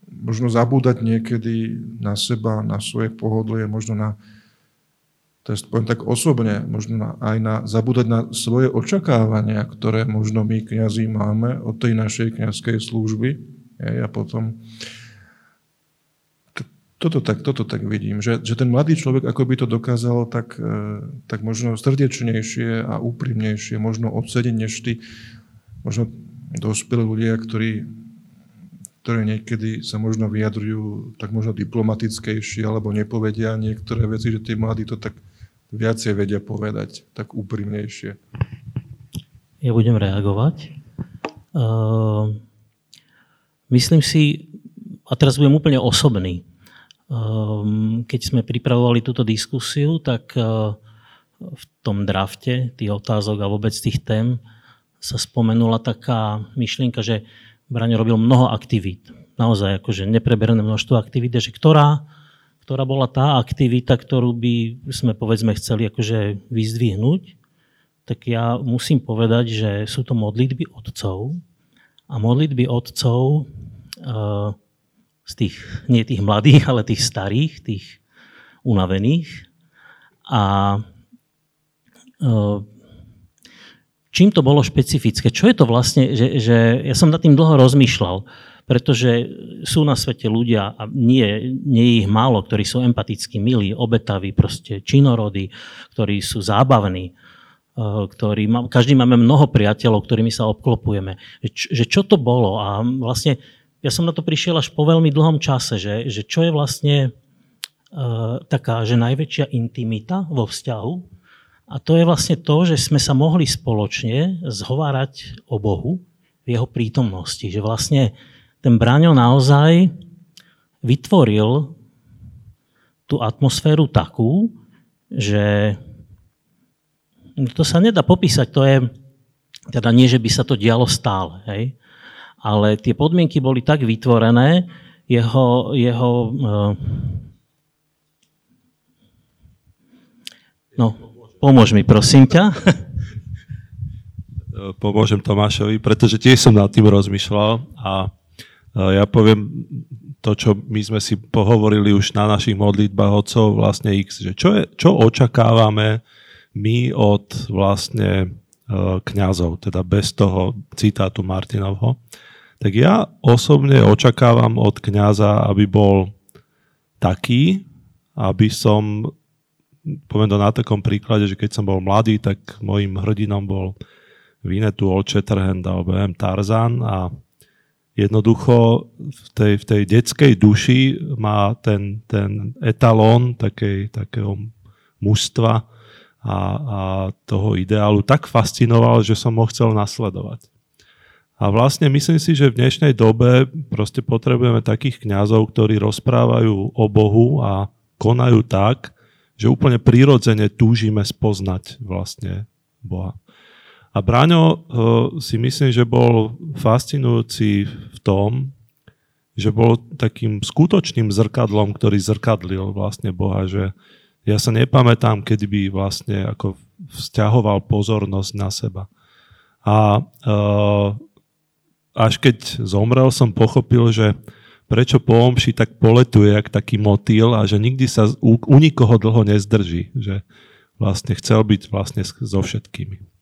[SPEAKER 3] možno zabúdať niekedy na seba, na svoje pohodlie, možno na, to je poviem tak osobne, možno na, aj na, zabúdať na svoje očakávania, ktoré možno my kniazí máme od tej našej kniazkej služby. Hej, a potom uh, toto tak, toto tak vidím, že, že ten mladý človek, ako by to dokázal, tak, e, tak možno srdečnejšie a úprimnejšie, možno odsediť, než tí možno dospelí ľudia, ktorí, ktorí niekedy sa možno vyjadrujú tak možno diplomatickejšie alebo nepovedia niektoré veci, že tí mladí to tak viacej vedia povedať, tak úprimnejšie.
[SPEAKER 5] Ja budem reagovať. Uh, myslím si, a teraz budem úplne osobný, keď sme pripravovali túto diskusiu, tak eh, v tom drafte tých otázok a vôbec tých tém sa spomenula taká myšlienka, že Braňo robil mnoho aktivít. Naozaj akože nepreberné množstvo aktivít, že ktorá, ktorá bola tá aktivita, ktorú by sme povedzme chceli akože vyzdvihnúť, tak ja musím povedať, že sú to modlitby otcov a modlitby otcov uh, z tých, nie tých mladých, ale tých starých, tých unavených. A e, čím to bolo špecifické? Čo je to vlastne, že, že ja som nad tým dlho rozmýšľal, pretože sú na svete ľudia, a nie, nie je ich málo, ktorí sú empaticky milí, obetaví, proste činorody, ktorí sú zábavní, e, ktorí má, každý máme mnoho priateľov, ktorými sa obklopujeme. Že čo to bolo? A vlastne ja som na to prišiel až po veľmi dlhom čase, že, že čo je vlastne taká, že najväčšia intimita vo vzťahu. A to je vlastne to, že sme sa mohli spoločne zhovárať o Bohu v jeho prítomnosti. Že vlastne ten Braňo naozaj vytvoril tú atmosféru takú, že to sa nedá popísať, to je, teda nie, že by sa to dialo stále, hej, ale tie podmienky boli tak vytvorené, jeho, jeho uh, no, pomôž mi, prosím ťa.
[SPEAKER 2] Pomôžem Tomášovi, pretože tiež som nad tým rozmýšľal a ja poviem to, čo my sme si pohovorili už na našich modlitbách otcov vlastne X, že čo, je, čo očakávame my od vlastne e, kňazov, teda bez toho citátu Martinovho, tak ja osobne očakávam od kňaza, aby bol taký, aby som, poviem to na takom príklade, že keď som bol mladý, tak môjim hrdinom bol Vinetu Old Shatterhand alebo M. Tarzan a jednoducho v tej, v tej detskej duši má ten, ten etalón takej, takého mužstva, a, a toho ideálu tak fascinoval, že som ho chcel nasledovať. A vlastne myslím si, že v dnešnej dobe proste potrebujeme takých kňazov, ktorí rozprávajú o Bohu a konajú tak, že úplne prirodzene túžime spoznať vlastne Boha. A Braňo uh, si myslím, že bol fascinujúci v tom, že bol takým skutočným zrkadlom, ktorý zrkadlil vlastne Boha, že, ja sa nepamätám, kedy by vlastne ako vzťahoval pozornosť na seba. A uh, až keď zomrel, som pochopil, že prečo po omši tak poletuje, jak taký motýl a že nikdy sa u, u nikoho dlho nezdrží. Že vlastne chcel byť vlastne so všetkými.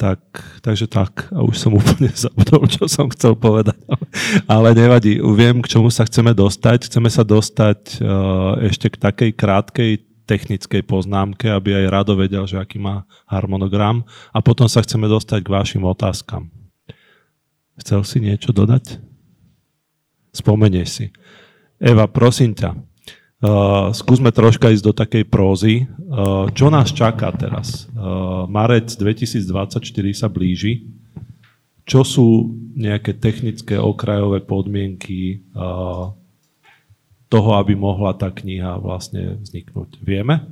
[SPEAKER 2] Tak, takže tak. A už som úplne zabudol, čo som chcel povedať. Ale nevadí. Viem, k čomu sa chceme dostať. Chceme sa dostať uh, ešte k takej krátkej technickej poznámke, aby aj Rado vedel, že aký má harmonogram. A potom sa chceme dostať k vašim otázkam. Chcel si niečo dodať? Spomenieš si. Eva, prosím ťa, Uh, skúsme troška ísť do takej prózy. Uh, čo nás čaká teraz? Uh, marec 2024 sa blíži. Čo sú nejaké technické okrajové podmienky uh, toho, aby mohla tá kniha vlastne vzniknúť? Vieme?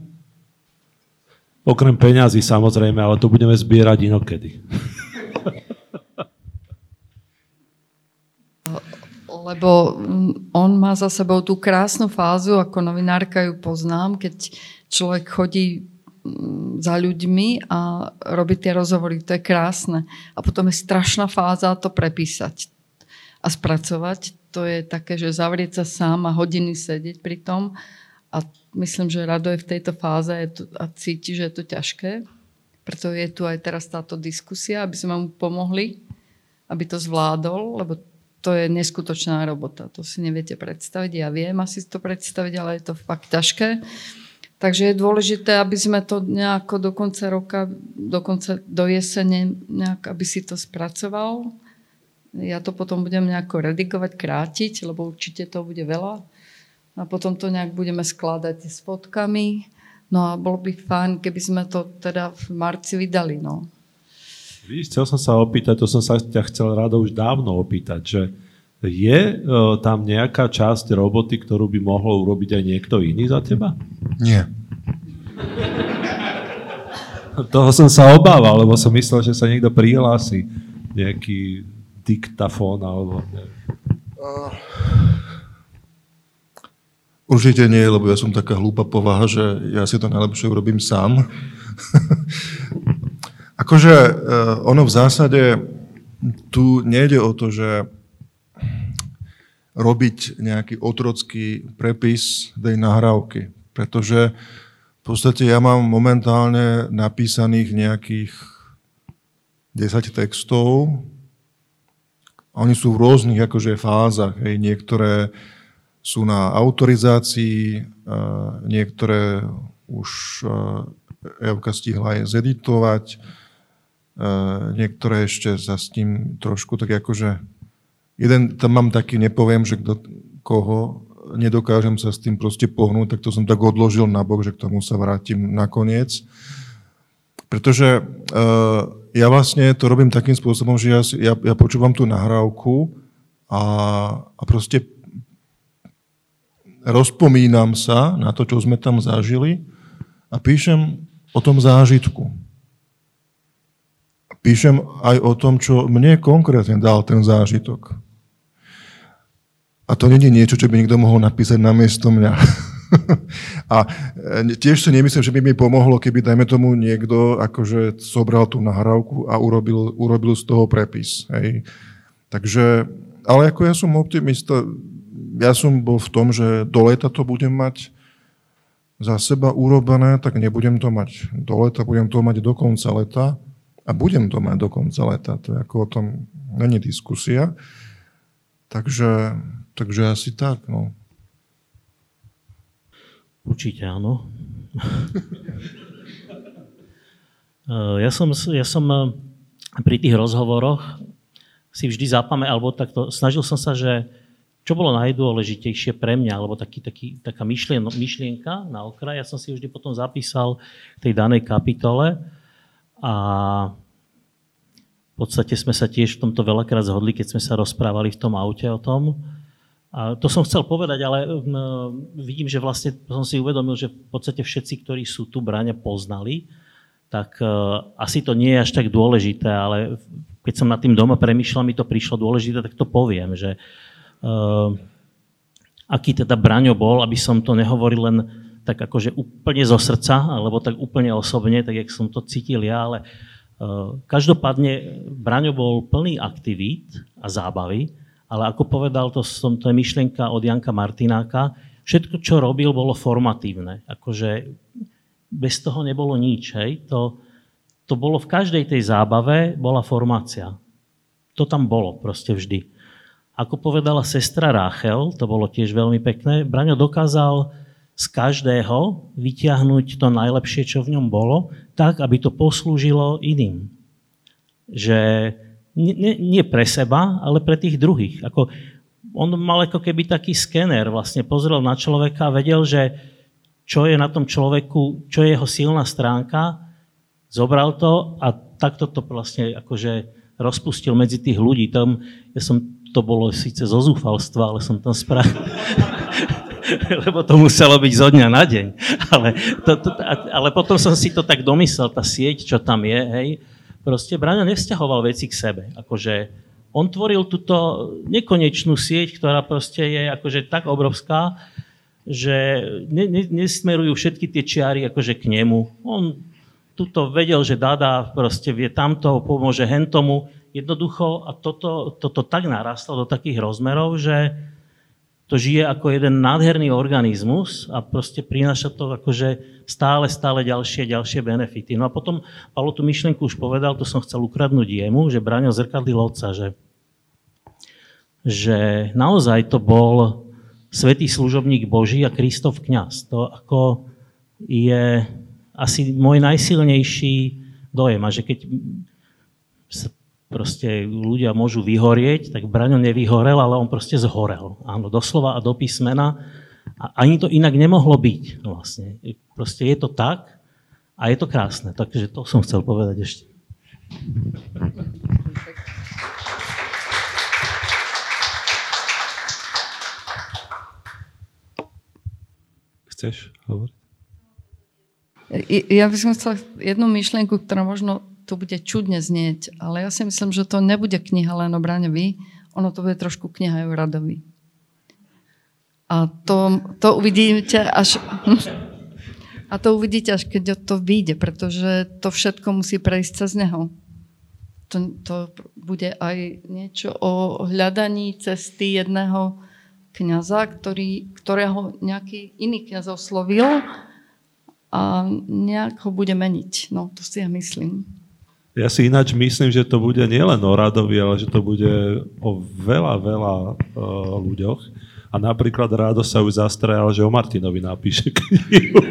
[SPEAKER 2] Okrem peňazí samozrejme, ale to budeme zbierať inokedy.
[SPEAKER 4] lebo mm, on má za sebou tú krásnu fázu, ako novinárka ju poznám, keď človek chodí mm, za ľuďmi a robí tie rozhovory, to je krásne. A potom je strašná fáza to prepísať a spracovať. To je také, že zavrieť sa sám a hodiny sedieť pri tom. A myslím, že Rado je v tejto fáze a cíti, že je to ťažké. Preto je tu aj teraz táto diskusia, aby sme mu pomohli, aby to zvládol, lebo to je neskutočná robota. To si neviete predstaviť. Ja viem asi to predstaviť, ale je to fakt ťažké. Takže je dôležité, aby sme to nejako do konca roka, dokonca do jesene, nejak, aby si to spracoval. Ja to potom budem nejako redigovať, krátiť, lebo určite to bude veľa. A potom to nejak budeme skladať s fotkami. No a bolo by fajn, keby sme to teda v marci vydali. No.
[SPEAKER 2] Víš, chcel som sa opýtať, to som sa ťa chcel rado už dávno opýtať, že je uh, tam nejaká časť roboty, ktorú by mohol urobiť aj niekto iný za teba?
[SPEAKER 3] Nie.
[SPEAKER 2] Toho som sa obával, lebo som myslel, že sa niekto prihlási. Nejaký diktafón alebo... Uh,
[SPEAKER 3] určite nie, lebo ja som taká hlúpa povaha, že ja si to najlepšie urobím sám. Akože uh, ono v zásade tu nejde o to, že robiť nejaký otrocký prepis tej nahrávky, pretože v podstate ja mám momentálne napísaných nejakých 10 textov a oni sú v rôznych akože fázach. Hej. Niektoré sú na autorizácii, niektoré už Evka stihla aj zeditovať, Eh, niektoré ešte sa s tým trošku tak akože... Jeden tam mám taký, nepoviem, že kto koho nedokážem sa s tým proste pohnúť, tak to som tak odložil na bok, že k tomu sa vrátim nakoniec. Pretože uh, ja vlastne to robím takým spôsobom, že ja, ja, ja počúvam tú nahrávku a, a proste rozpomínam sa na to, čo sme tam zažili a píšem o tom zážitku. Píšem aj o tom, čo mne konkrétne dal ten zážitok. A to nie je niečo, čo by niekto mohol napísať na miesto mňa. a e, tiež si nemyslím, že by mi pomohlo, keby, dajme tomu, niekto akože sobral tú nahrávku a urobil, urobil z toho prepis. Hej. Takže, ale ako ja som optimista, ja som bol v tom, že do leta to budem mať za seba urobené, tak nebudem to mať do leta, budem to mať do konca leta a budem to mať do konca leta. To je ako o tom není diskusia. Takže Takže asi tak, no.
[SPEAKER 5] Určite áno. Ja som, ja som eh, pri tých rozhovoroch si vždy zapamätal, alebo takto, snažil som sa, že čo bolo najdôležitejšie pre mňa, alebo taký, taký, taká myšlien, myšlienka na okraj, ja som si vždy potom zapísal v tej danej kapitole a v podstate sme sa tiež v tomto veľakrát zhodli, keď sme sa rozprávali v tom aute o tom, a to som chcel povedať, ale um, vidím, že vlastne som si uvedomil, že v podstate všetci, ktorí sú tu bráňa poznali, tak uh, asi to nie je až tak dôležité, ale keď som nad tým doma premyšľal, mi to prišlo dôležité, tak to poviem, že uh, aký teda Braňo bol, aby som to nehovoril len tak akože úplne zo srdca, alebo tak úplne osobne, tak jak som to cítil ja, ale uh, každopádne Braňo bol plný aktivít a zábavy, ale ako povedal, to, som, to je myšlienka od Janka Martináka, všetko, čo robil, bolo formatívne. Akože bez toho nebolo nič. Hej? To, to bolo v každej tej zábave, bola formácia. To tam bolo proste vždy. Ako povedala sestra Ráchel, to bolo tiež veľmi pekné, Braňo dokázal z každého vyťahnuť to najlepšie, čo v ňom bolo, tak, aby to poslúžilo iným. Že nie, nie pre seba, ale pre tých druhých. Ako, on mal ako keby taký skener, vlastne pozrel na človeka a vedel, že čo je na tom človeku, čo je jeho silná stránka, zobral to a takto to vlastne akože rozpustil medzi tých ľudí. Tam, ja som, to bolo síce zo zúfalstva, ale som tam spravil. lebo to muselo byť zo dňa na deň. Ale, to, to, ale potom som si to tak domyslel, tá sieť, čo tam je, hej, proste Braňo nevzťahoval veci k sebe. Akože on tvoril túto nekonečnú sieť, ktorá proste je akože tak obrovská, že ne, ne, nesmerujú všetky tie čiary akože k nemu. On tuto vedel, že Dada proste vie tamto, pomôže hentomu. Jednoducho a toto, toto tak narastlo do takých rozmerov, že to žije ako jeden nádherný organizmus a proste prináša to akože stále, stále ďalšie, ďalšie benefity. No a potom Pavlo tú myšlienku už povedal, to som chcel ukradnúť jemu, že Braňo zrkadlil otca, že, že naozaj to bol svetý služobník Boží a Kristov kňaz. To ako je asi môj najsilnejší dojem. A že keď proste ľudia môžu vyhorieť, tak Braňo nevyhorel, ale on proste zhorel. Áno, doslova a do písmena. A ani to inak nemohlo byť vlastne. Proste je to tak a je to krásne. Takže to som chcel povedať ešte.
[SPEAKER 2] Chceš hovoriť?
[SPEAKER 4] Ja by som chcela jednu myšlienku, ktorá možno to bude čudne znieť, ale ja si myslím, že to nebude kniha len o Braňovi, ono to bude trošku kniha aj o Radovi. A to, to uvidíte až... A to uvidíte, až keď to vyjde, pretože to všetko musí prejsť cez neho. To, to bude aj niečo o hľadaní cesty jedného kniaza, ktorý, ktorého nejaký iný kniaz oslovil a nejak ho bude meniť. No, to si ja myslím.
[SPEAKER 2] Ja si ináč myslím, že to bude nielen o Radovi, ale že to bude o veľa, veľa uh, ľuďoch. A napríklad Rádo sa už zastrajal, že o Martinovi napíše knihu.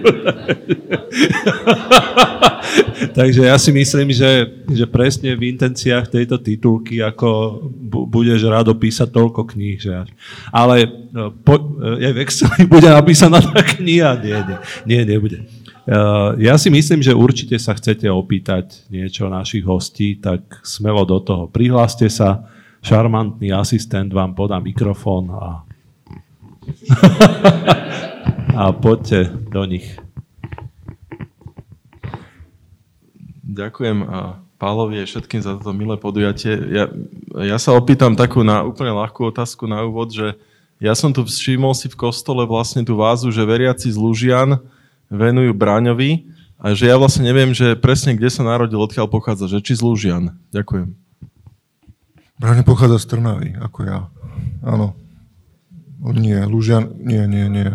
[SPEAKER 2] Takže ja si myslím, že, že presne v intenciách tejto titulky, ako budeš rádo písať toľko kníh, že až. Ale no, po, je v Exceli bude napísaná tá kniha? Nie, nie, nie, nebude. Ja si myslím, že určite sa chcete opýtať niečo našich hostí, tak smelo do toho. Prihláste sa, šarmantný asistent vám podá mikrofón a, a poďte do nich.
[SPEAKER 6] Ďakujem a Pálovi a všetkým za toto milé podujatie. Ja, ja sa opýtam takú na úplne ľahkú otázku na úvod, že ja som tu všimol si v kostole vlastne tú vázu, že veriaci z Lužian venujú Bráňovi a že ja vlastne neviem, že presne kde sa narodil, odkiaľ pochádza, že či z Lužian. Ďakujem.
[SPEAKER 3] Bráňo pochádza z Trnavy, ako ja. Áno. Nie, Lužian, nie, nie, nie.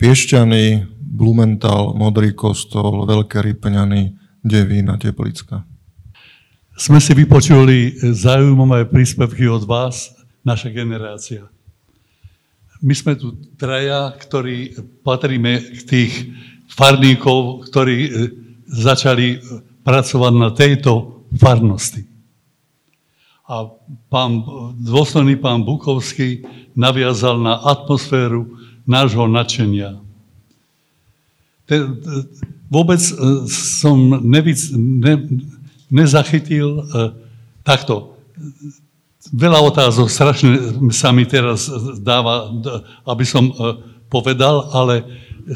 [SPEAKER 3] Piešťany, Blumenthal, Modrý kostol, Veľké Rypňany, Devína, Teplicka.
[SPEAKER 7] Sme si vypočuli zaujímavé príspevky od vás, naša generácia. My sme tu traja, ktorí patríme k tých farníkov, ktorí e, začali pracovať na tejto farnosti. A pán, dôstojný pán Bukovský naviazal na atmosféru nášho nadšenia. Te, vôbec e, som nevíc, ne, nezachytil e, takto veľa otázok strašne sa mi teraz dáva, aby som e, povedal, ale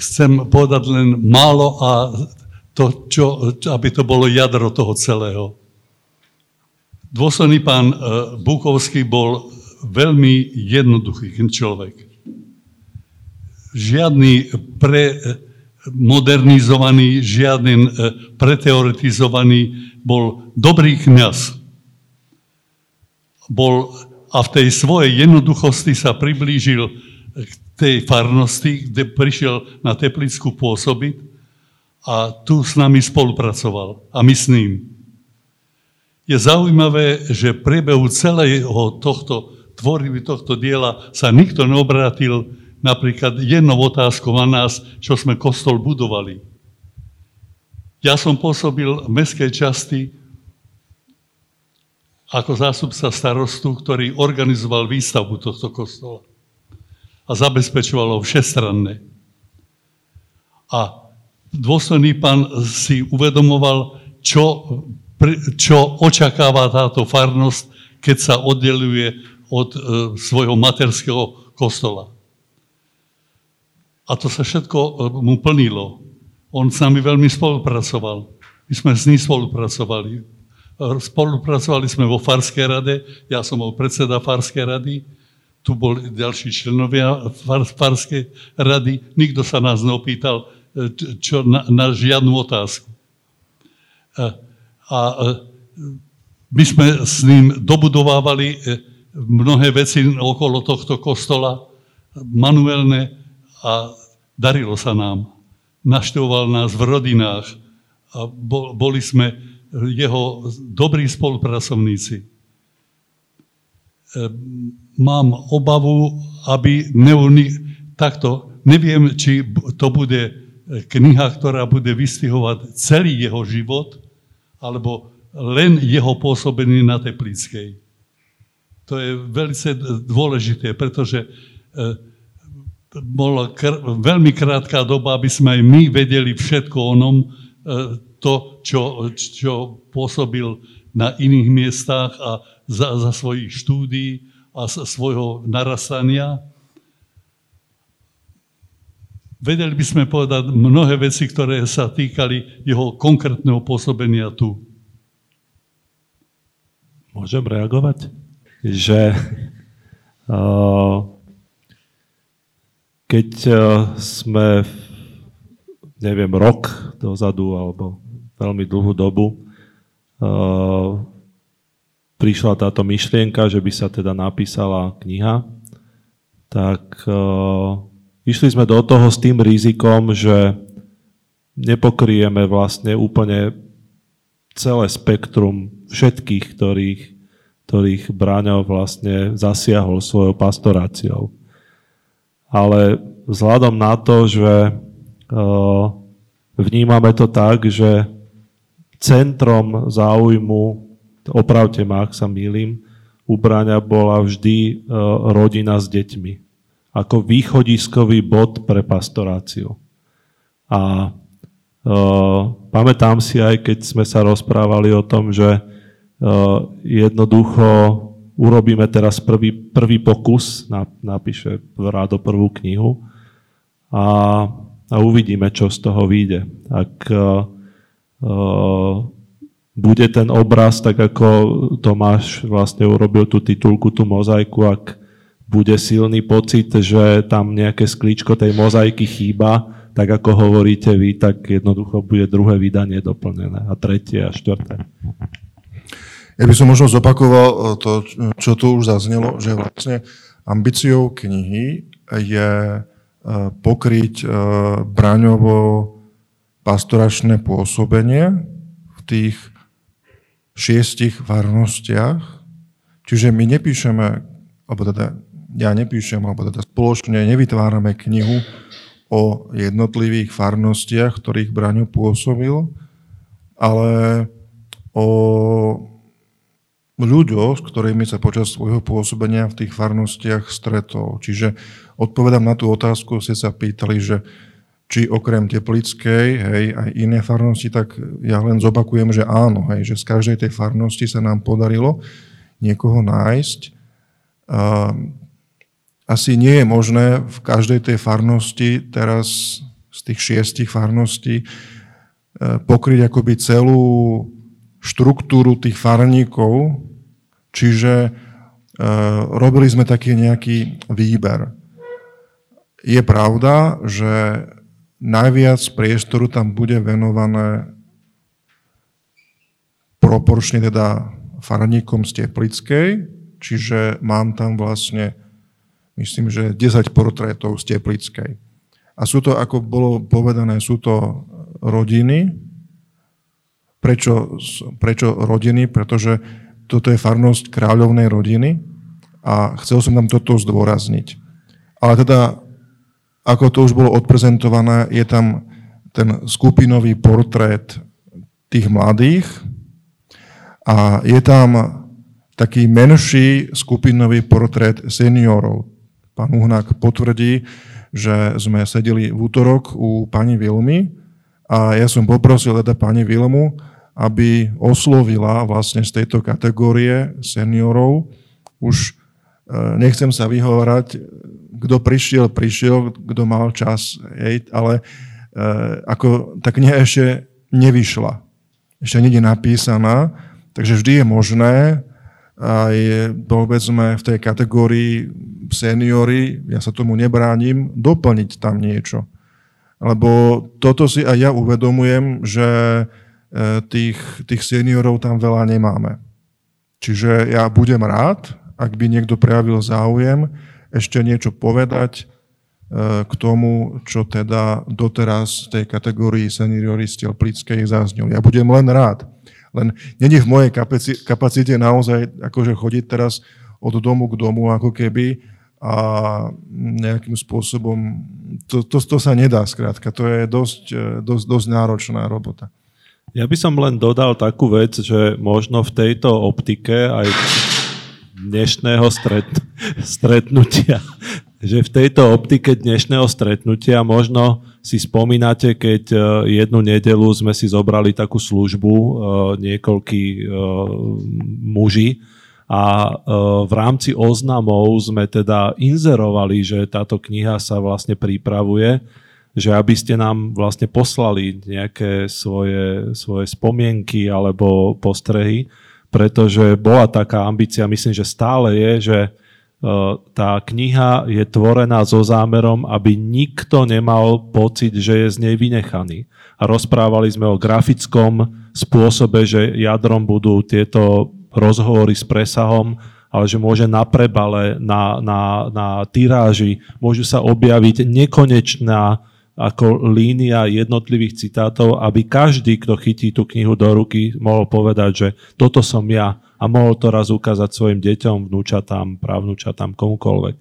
[SPEAKER 7] chcem povedať len málo a to, čo, aby to bolo jadro toho celého. Dôsledný pán e, Bukovský bol veľmi jednoduchý človek. Žiadny premodernizovaný, žiadny e, preteoretizovaný, bol dobrý kniaz bol a v tej svojej jednoduchosti sa priblížil k tej farnosti, kde prišiel na Teplicku pôsobiť a tu s nami spolupracoval a my s ním. Je zaujímavé, že v priebehu celého tohto tvorivy tohto diela sa nikto neobrátil napríklad jednou otázkou na nás, čo sme kostol budovali. Ja som pôsobil v mestskej časti ako zástupca starostu, ktorý organizoval výstavbu tohto kostola a zabezpečoval ho všestranné. A dôstojný pán si uvedomoval, čo, čo očakáva táto farnosť, keď sa oddeluje od e, svojho materského kostola. A to sa všetko e, mu plnilo. On s nami veľmi spolupracoval. My sme s ním spolupracovali Spolupracovali sme vo Farskej rade, ja som bol predseda Farskej rady, tu boli ďalší členovia Farskej rady, nikto sa nás neopýtal e, čo, na, na žiadnu otázku. A, a e, my sme s ním dobudovávali e, mnohé veci okolo tohto kostola, manuálne a darilo sa nám. Naštevoval nás v rodinách a boli sme jeho dobrí spolupracovníci. Ehm, mám obavu, aby neuni... takto, neviem, či to bude e, kniha, ktorá bude vystihovať celý jeho život, alebo len jeho pôsobenie na Teplickej. To je veľmi dôležité, pretože e, bola kr- veľmi krátka doba, aby sme aj my vedeli všetko o ňom, e, to, čo, čo pôsobil na iných miestach a za, za svojich štúdií a svojho narastania. Vedeli by sme povedať mnohé veci, ktoré sa týkali jeho konkrétneho pôsobenia tu.
[SPEAKER 2] Môžem reagovať? Že uh, keď uh, sme, neviem, rok dozadu alebo veľmi dlhú dobu uh, prišla táto myšlienka, že by sa teda napísala kniha, tak uh, išli sme do toho s tým rizikom, že nepokrieme vlastne úplne celé spektrum všetkých, ktorých, ktorých Bráňo vlastne zasiahol svojou pastoráciou. ale vzhľadom na to, že vnímame to tak, že centrom záujmu, opravte ma, ak sa mýlim, u Braňa bola vždy rodina s deťmi. Ako východiskový bod pre pastoráciu. A pamätám si aj, keď sme sa rozprávali o tom, že jednoducho urobíme teraz prvý, prvý pokus, napíše Rádo prvú knihu a, a uvidíme, čo z toho vyjde. Ak uh, bude ten obraz, tak ako Tomáš vlastne urobil tú titulku, tú mozaiku, ak bude silný pocit, že tam nejaké sklíčko tej mozaiky chýba, tak ako hovoríte vy, tak jednoducho bude druhé vydanie doplnené a tretie a štvrté.
[SPEAKER 3] Ja by som možno zopakoval eh, to, čo tu už zaznelo, že vlastne ambíciou knihy je eh, pokryť eh, braňovo pastoračné pôsobenie v tých šiestich varnostiach. Čiže my nepíšeme, alebo teda ja nepíšem, alebo teda spoločne nevytvárame knihu o jednotlivých farnostiach, ktorých Braňo pôsobil, ale o ľuďoch, s ktorými sa počas svojho pôsobenia v tých farnostiach stretol. Čiže odpovedám na tú otázku, ste sa pýtali, že či okrem Teplickej, hej, aj iné farnosti, tak ja len zopakujem, že áno, hej, že z každej tej farnosti sa nám podarilo niekoho nájsť. Um, asi nie je možné v každej tej farnosti teraz z tých šiestich farností uh, pokryť akoby celú štruktúru tých farníkov, Čiže e, robili sme taký nejaký výber. Je pravda, že najviac priestoru tam bude venované proporčne teda farníkom z Teplickej, čiže mám tam vlastne, myslím, že 10 portrétov z Teplickej. A sú to, ako bolo povedané, sú to rodiny. Prečo, prečo rodiny? Pretože toto je farnosť kráľovnej rodiny a chcel som tam toto zdôrazniť. Ale teda, ako to už bolo odprezentované, je tam ten skupinový portrét tých mladých a je tam taký menší skupinový portrét seniorov. Pán Uhnák potvrdí, že sme sedeli v útorok u pani Vilmy a ja som poprosil teda pani Vilmu, aby oslovila vlastne z tejto kategórie seniorov. Už nechcem sa vyhovárať, kto prišiel, prišiel, kto mal čas, hej, ale e, ako tá kniha ešte nevyšla. Ešte nie je napísaná, takže vždy je možné aj povedzme v tej kategórii seniory, ja sa tomu nebránim, doplniť tam niečo. Lebo toto si aj ja uvedomujem, že E, tých, tých seniorov tam veľa nemáme. Čiže ja budem rád, ak by niekto prejavil záujem, ešte niečo povedať e, k tomu, čo teda doteraz v tej kategórii seniory z Telplickej zaznel. Ja budem len rád. Len není v mojej kapacite naozaj akože chodiť teraz od domu k domu ako keby a nejakým spôsobom, to, to, to sa nedá skrátka, to je dosť, e, dosť, dosť náročná robota.
[SPEAKER 2] Ja by som len dodal takú vec, že možno v tejto optike aj dnešného stret, stretnutia, že v tejto optike dnešného stretnutia možno si spomínate, keď e, jednu nedelu sme si zobrali takú službu, e, niekoľkí e, muži, a v rámci oznamov sme teda inzerovali, že táto kniha sa vlastne pripravuje že aby ste nám vlastne poslali nejaké svoje, svoje spomienky alebo postrehy, pretože bola taká ambícia, myslím, že stále je, že e, tá kniha je tvorená so zámerom, aby nikto nemal pocit, že je z nej vynechaný. A rozprávali sme o grafickom spôsobe, že jadrom budú tieto rozhovory s presahom, ale že môže na prebale, na, na, na tiráži, môžu sa objaviť nekonečná ako línia jednotlivých citátov, aby každý, kto chytí tú knihu do ruky, mohol povedať, že toto som ja a mohol to raz ukázať svojim deťom, vnúčatám, právnúčatám, komukoľvek.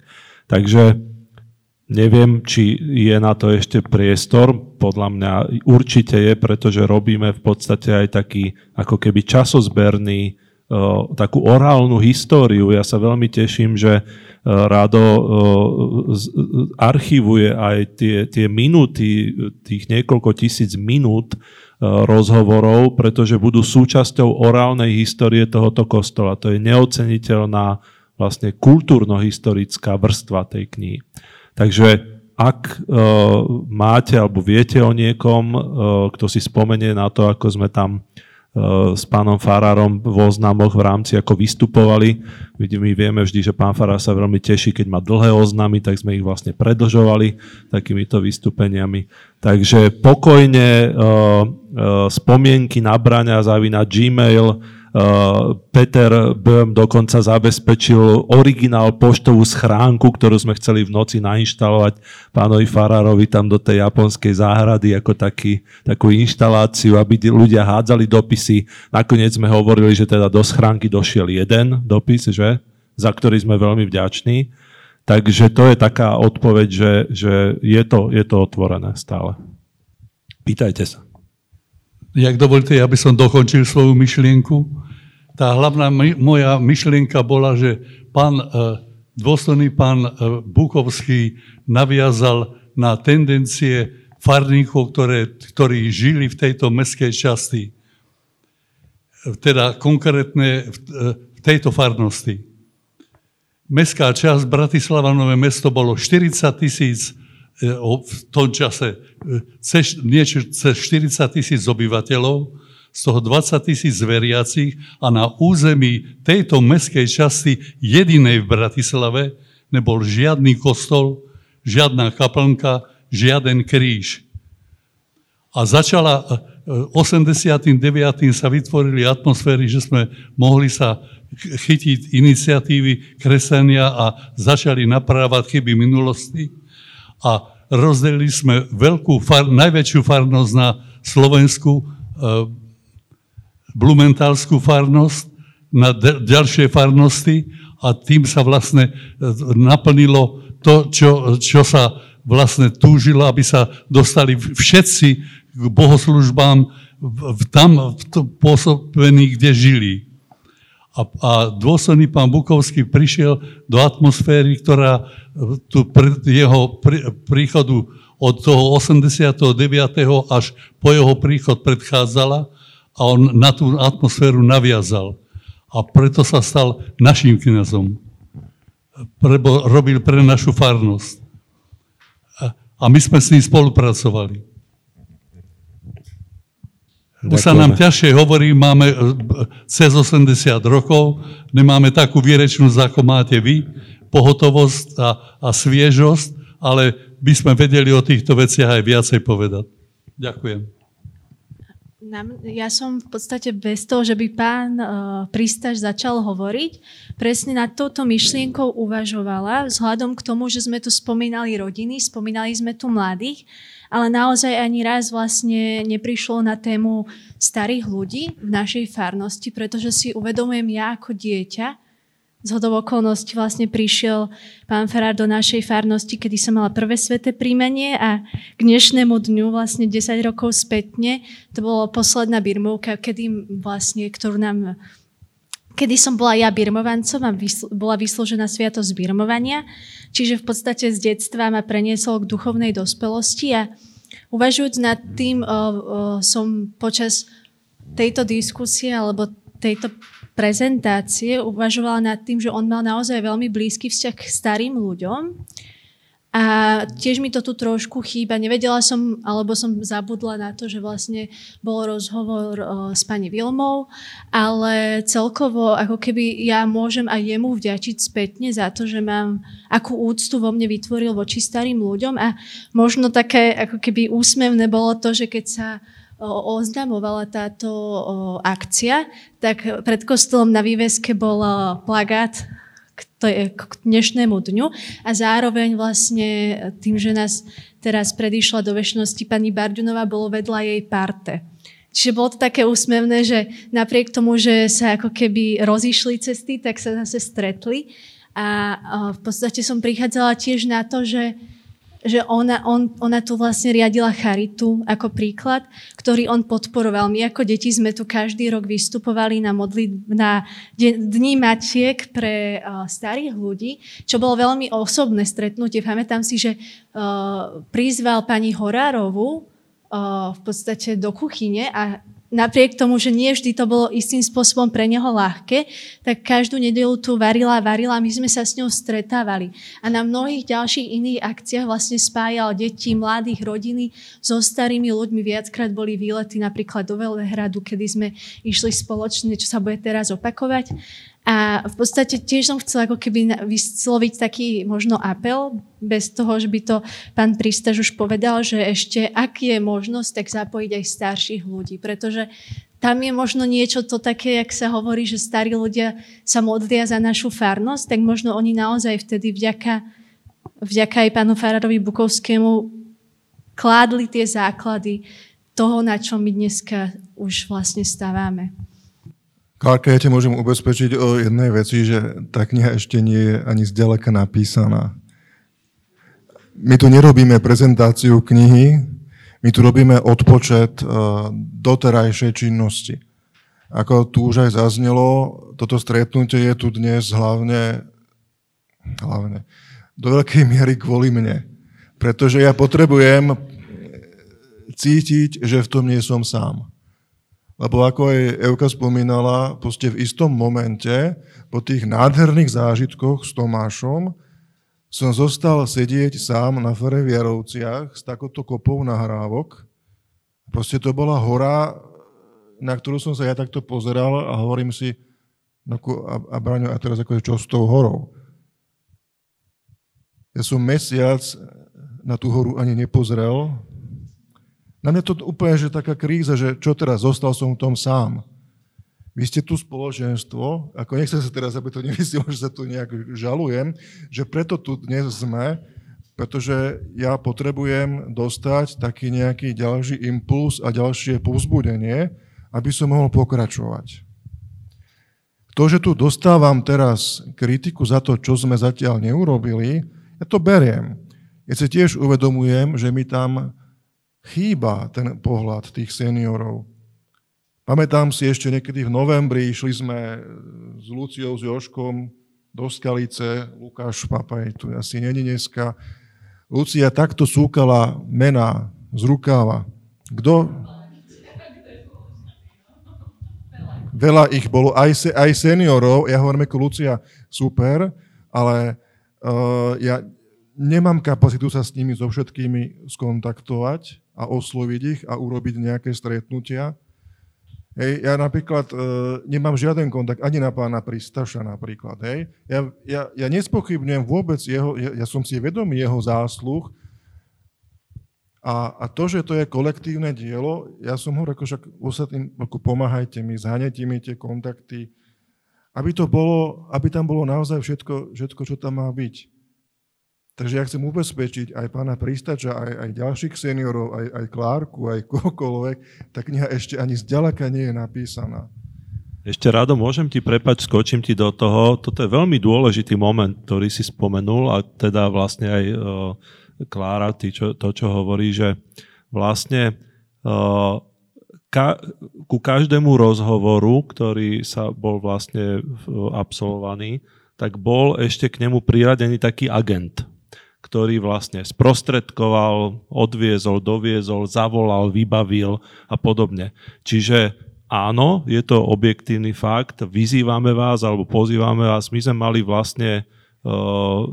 [SPEAKER 2] Takže Neviem, či je na to ešte priestor. Podľa mňa určite je, pretože robíme v podstate aj taký ako keby časozberný, takú orálnu históriu. Ja sa veľmi teším, že Rado archivuje aj tie, tie minúty, tých niekoľko tisíc minút rozhovorov, pretože budú súčasťou orálnej histórie tohoto kostola. To je neoceniteľná vlastne kultúrno-historická vrstva tej knihy. Takže ak uh, máte alebo viete o niekom, kto si spomenie na to, ako sme tam s pánom Farárom v oznamoch v rámci ako vystupovali. My vieme vždy, že pán Farár sa veľmi teší, keď má dlhé oznamy, tak sme ich vlastne predlžovali takýmito vystúpeniami. Takže pokojne uh, uh, spomienky na braňa zavina Gmail Uh, Peter Böhm dokonca zabezpečil originál poštovú schránku, ktorú sme chceli v noci nainštalovať pánovi Farárovi tam do tej japonskej záhrady ako taký, takú inštaláciu, aby ľudia hádzali dopisy. Nakoniec sme hovorili, že teda do schránky došiel jeden dopis, že? za ktorý sme veľmi vďační. Takže to je taká odpoveď, že, že je, to, je to otvorené stále. Pýtajte sa.
[SPEAKER 7] Jak dovolíte, ja by som dokončil svoju myšlienku. Tá hlavná my, moja myšlienka bola, že pán, e, dôstojný pán e, Bukovský naviazal na tendencie farníkov, ktoré, ktorí žili v tejto mestskej časti. Teda konkrétne v, e, tejto farnosti. Mestská časť Bratislava Nové mesto bolo 40 tisíc E, v tom čase e, cez, niečo cez 40 tisíc obyvateľov, z toho 20 tisíc veriacich a na území tejto mestskej časti jedinej v Bratislave nebol žiadny kostol, žiadna kaplnka, žiaden kríž. A začala 89. E, sa vytvorili atmosféry, že sme mohli sa chytiť iniciatívy kresenia a začali naprávať chyby minulosti a rozdelili sme veľkú far, najväčšiu farnosť na Slovensku, e, Blumentálskú farnosť, na ďalšie farnosti a tým sa vlastne e, naplnilo to, čo, čo sa vlastne túžilo, aby sa dostali všetci k bohoslužbám v, tam v pôsobení, kde žili. A, a dôsledný pán Bukovský prišiel do atmosféry, ktorá tu pred jeho príchodu od toho 89. až po jeho príchod predchádzala a on na tú atmosféru naviazal. A preto sa stal našim kniazom. Lebo robil pre našu farnosť. A my sme s ním spolupracovali. Už sa nám ťažšie hovorí, máme e, cez 80 rokov, nemáme takú výrečnosť, ako máte vy, pohotovosť a, a sviežosť, ale by sme vedeli o týchto veciach aj viacej povedať. Ďakujem.
[SPEAKER 8] Ja som v podstate bez toho, že by pán uh, Pristaž začal hovoriť, presne nad touto myšlienkou uvažovala, vzhľadom k tomu, že sme tu spomínali rodiny, spomínali sme tu mladých, ale naozaj ani raz vlastne neprišlo na tému starých ľudí v našej farnosti, pretože si uvedomujem ja ako dieťa, z hodov okolností vlastne prišiel pán Ferár do našej farnosti, kedy som mala prvé sveté príjmanie a k dnešnému dňu, vlastne 10 rokov spätne, to bolo posledná birmovka, kedy vlastne, ktorú nám kedy som bola ja birmovancom a vysl- bola vyslúžená sviatosť birmovania. Čiže v podstate z detstva ma preniesol k duchovnej dospelosti a uvažujúc nad tým, som počas tejto diskusie alebo tejto prezentácie uvažovala nad tým, že on mal naozaj veľmi blízky vzťah k starým ľuďom a tiež mi to tu trošku chýba. Nevedela som, alebo som zabudla na to, že vlastne bol rozhovor s pani Vilmou, ale celkovo ako keby ja môžem aj jemu vďačiť spätne za to, že mám akú úctu vo mne vytvoril voči starým ľuďom a možno také ako keby úsmevné bolo to, že keď sa oznamovala táto akcia, tak pred kostolom na výveske bol plagát k, dnešnému dňu a zároveň vlastne tým, že nás teraz predišla do väčšnosti pani Bardunová, bolo vedľa jej parte. Čiže bolo to také úsmevné, že napriek tomu, že sa ako keby rozišli cesty, tak sa zase stretli. A v podstate som prichádzala tiež na to, že že ona, on, ona tu vlastne riadila charitu ako príklad, ktorý on podporoval. My ako deti sme tu každý rok vystupovali na, modli, na dní matiek pre uh, starých ľudí, čo bolo veľmi osobné stretnutie. Pamätám si, že uh, prizval pani Horárovú uh, v podstate do kuchyne a napriek tomu, že nie vždy to bolo istým spôsobom pre neho ľahké, tak každú nedelu tu varila a varila my sme sa s ňou stretávali. A na mnohých ďalších iných akciách vlastne spájal deti, mladých, rodiny so starými ľuďmi. Viackrát boli výlety napríklad do Velehradu, kedy sme išli spoločne, čo sa bude teraz opakovať. A v podstate tiež som chcela ako keby vysloviť taký možno apel, bez toho, že by to pán Prístaž už povedal, že ešte ak je možnosť, tak zapojiť aj starších ľudí, pretože tam je možno niečo to také, jak sa hovorí, že starí ľudia sa modlia za našu farnosť, tak možno oni naozaj vtedy vďaka, vďaka aj pánu Farárovi Bukovskému kládli tie základy toho, na čom my dneska už vlastne stávame.
[SPEAKER 3] Klárka, ja ťa môžem ubezpečiť o jednej veci, že tá kniha ešte nie je ani zďaleka napísaná. My tu nerobíme prezentáciu knihy, my tu robíme odpočet uh, doterajšej činnosti. Ako tu už aj zaznelo, toto stretnutie je tu dnes hlavne, hlavne do veľkej miery kvôli mne. Pretože ja potrebujem cítiť, že v tom nie som sám. Lebo ako aj Evka spomínala, proste v istom momente, po tých nádherných zážitkoch s Tomášom, som zostal sedieť sám na Fereviarovciach s takouto kopou nahrávok. Proste to bola hora, na ktorú som sa ja takto pozeral a hovorím si, no a, a Braňo, a teraz ako čo s tou horou? Ja som mesiac na tú horu ani nepozrel, na mňa to úplne, že taká kríza, že čo teraz, zostal som v tom sám. Vy ste tu spoločenstvo, ako nechcem sa teraz, aby to nemyslelo, že sa tu nejak žalujem, že preto tu dnes sme, pretože ja potrebujem dostať taký nejaký ďalší impuls a ďalšie povzbudenie, aby som mohol pokračovať. To, že tu dostávam teraz kritiku za to, čo sme zatiaľ neurobili, ja to beriem. Ja si tiež uvedomujem, že my tam chýba ten pohľad tých seniorov. Pamätám si ešte niekedy v novembri, išli sme s Luciou, s Joškom do Skalice, Lukáš Papaj tu asi není dneska. Lucia takto súkala mená z rukáva. Kto? Veľa ich bolo, aj, aj seniorov. Ja hovorím ako Lucia, super, ale uh, ja nemám kapacitu sa s nimi so všetkými skontaktovať a osloviť ich a urobiť nejaké stretnutia. Hej, ja napríklad e, nemám žiaden kontakt ani na pána Pristaša napríklad. Hej. Ja, ja, ja nespochybňujem vôbec jeho, ja, ja som si vedomý jeho zásluh a, a to, že to je kolektívne dielo, ja som ho ako však ostatným, ako pomáhajte mi, zhanete mi tie kontakty, aby to bolo, aby tam bolo naozaj všetko, všetko čo tam má byť. Takže ja chcem ubezpečiť aj pána Pristača, aj, aj ďalších seniorov, aj, aj Klárku, aj kohokoľvek, tá kniha ešte ani zďaleka nie je napísaná.
[SPEAKER 2] Ešte Rado, môžem ti prepať, skočím ti do toho. Toto je veľmi dôležitý moment, ktorý si spomenul a teda vlastne aj uh, Klára, ty, čo, to, čo hovorí, že vlastne uh, ka, ku každému rozhovoru, ktorý sa bol vlastne absolvovaný, tak bol ešte k nemu priradený taký agent ktorý vlastne sprostredkoval, odviezol, doviezol, zavolal, vybavil a podobne. Čiže áno, je to objektívny fakt, vyzývame vás alebo pozývame vás, my sme mali vlastne uh,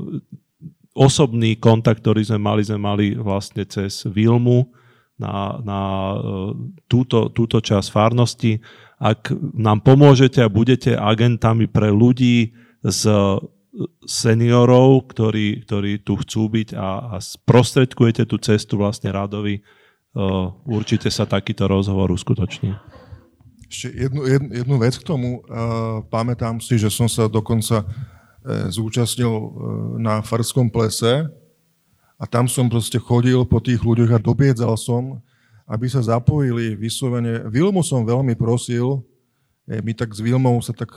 [SPEAKER 2] osobný kontakt, ktorý sme mali, sme mali vlastne cez Vilmu na, na uh, túto, túto časť farnosti. Ak nám pomôžete a budete agentami pre ľudí z seniorov, ktorí, ktorí tu chcú byť a, a sprostredkujete tú cestu vlastne Radovi, uh, určite sa takýto rozhovor uskutoční.
[SPEAKER 3] Ešte jednu, jednu, jednu vec k tomu. Uh, pamätám si, že som sa dokonca uh, zúčastnil uh, na farskom plese a tam som proste chodil po tých ľuďoch a dobiedzal som, aby sa zapojili vyslovene. Vilmu som veľmi prosil, my tak s Vilmou sa tak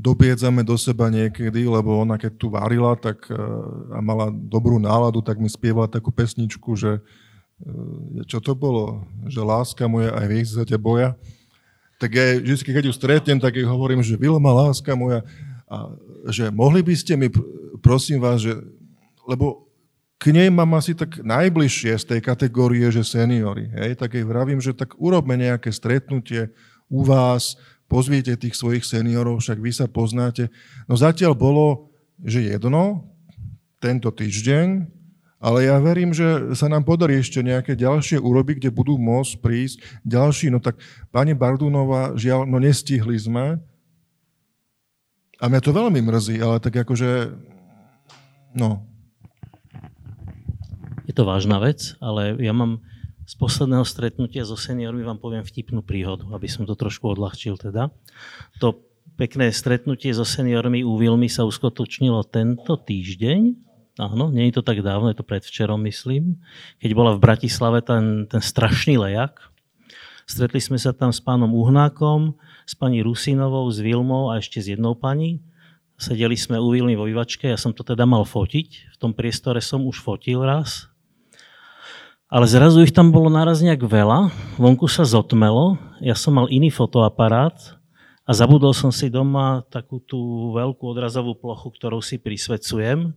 [SPEAKER 3] dobiedzame do seba niekedy, lebo ona keď tu varila tak, e, a mala dobrú náladu, tak mi spievala takú pesničku, že e, čo to bolo? Že láska moja aj vy sa ťa boja. Tak ja vždy, keď ju stretnem, tak jej hovorím, že Vilma, láska moja, a že mohli by ste mi, prosím vás, že, lebo k nej mám asi tak najbližšie z tej kategórie, že seniory. Hej? Tak jej vravím, že tak urobme nejaké stretnutie u vás, pozviete tých svojich seniorov, však vy sa poznáte. No zatiaľ bolo, že jedno, tento týždeň, ale ja verím, že sa nám podarí ešte nejaké ďalšie urobiť, kde budú môcť prísť ďalší. No tak pani Bardunová, žiaľ, no nestihli sme. A mňa to veľmi mrzí, ale tak akože, no.
[SPEAKER 5] Je to vážna vec, ale ja mám z posledného stretnutia so seniormi vám poviem vtipnú príhodu, aby som to trošku odľahčil teda. To pekné stretnutie so seniormi u Vilmy sa uskutočnilo tento týždeň, áno, nie je to tak dávno, je to predvčerom, myslím, keď bola v Bratislave ten, ten strašný lejak. Stretli sme sa tam s pánom Uhnákom, s pani Rusinovou, s Vilmou a ešte s jednou pani. Sedeli sme u Vilmy vo vývačke, ja som to teda mal fotiť. V tom priestore som už fotil raz, ale zrazu ich tam bolo naraz nejak veľa, vonku sa zotmelo, ja som mal iný fotoaparát a zabudol som si doma takú tú veľkú odrazovú plochu, ktorou si prisvedcujem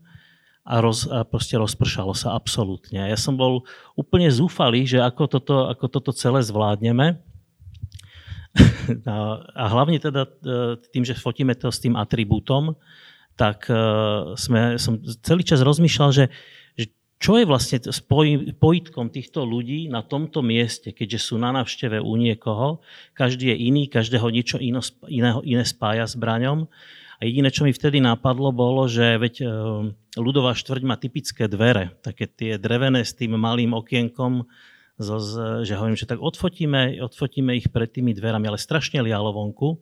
[SPEAKER 5] a, roz, a proste rozpršalo sa absolútne. Ja som bol úplne zúfalý, že ako toto, ako toto celé zvládneme. a hlavne teda e, tým, že fotíme to s tým atribútom, tak e, sme, som celý čas rozmýšľal, že čo je vlastne pojitkom týchto ľudí na tomto mieste, keďže sú na návšteve u niekoho, každý je iný, každého niečo ino, iného, iné spája s braňom. A jediné, čo mi vtedy napadlo, bolo, že veď e, ľudová štvrť má typické dvere, také tie drevené s tým malým okienkom, zo, že hovorím, že tak odfotíme, odfotíme ich pred tými dverami, ale strašne lialo vonku.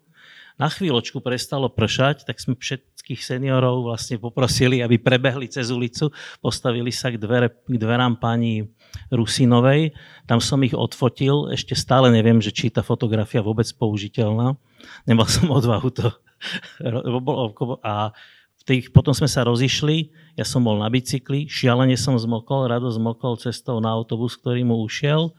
[SPEAKER 5] Na chvíľočku prestalo pršať, tak sme všetkých seniorov vlastne poprosili, aby prebehli cez ulicu, postavili sa k, dvere, k dverám pani Rusinovej. Tam som ich odfotil, ešte stále neviem, že či tá fotografia vôbec použiteľná. Nemal som odvahu to. A tých, potom sme sa rozišli, ja som bol na bicykli, šialene som zmokol, rado zmokol cestou na autobus, ktorý mu ušiel.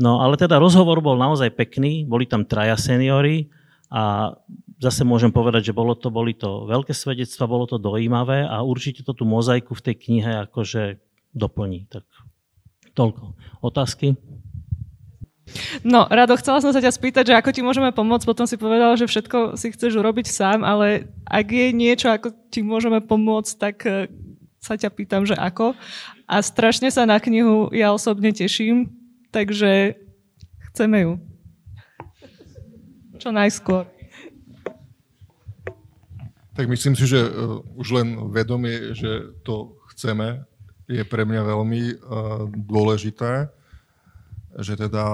[SPEAKER 5] No ale teda rozhovor bol naozaj pekný, boli tam traja seniory, a zase môžem povedať, že bolo to, boli to veľké svedectva, bolo to dojímavé a určite to tú mozaiku v tej knihe akože doplní. Tak toľko. Otázky?
[SPEAKER 9] No, Rado, chcela som sa ťa spýtať, že ako ti môžeme pomôcť, potom si povedal, že všetko si chceš urobiť sám, ale ak je niečo, ako ti môžeme pomôcť, tak eh, sa ťa pýtam, že ako. A strašne sa na knihu ja osobne teším, takže chceme ju. Čo najskôr.
[SPEAKER 3] Tak myslím si, že uh, už len vedomie, že to chceme, je pre mňa veľmi uh, dôležité, že teda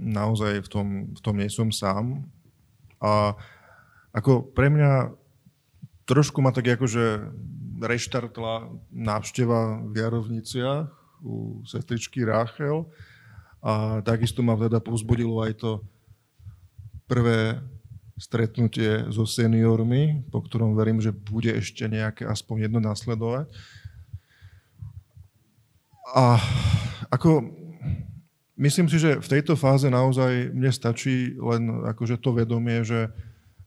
[SPEAKER 3] naozaj v tom, v tom nie som sám. A ako pre mňa trošku ma tak akože reštartla návšteva v Jarovniciach u sestričky Ráchel a takisto ma teda povzbudilo aj to prvé stretnutie so seniormi, po ktorom verím, že bude ešte nejaké aspoň jedno nasledovať. A ako myslím si, že v tejto fáze naozaj mne stačí len akože to vedomie, že,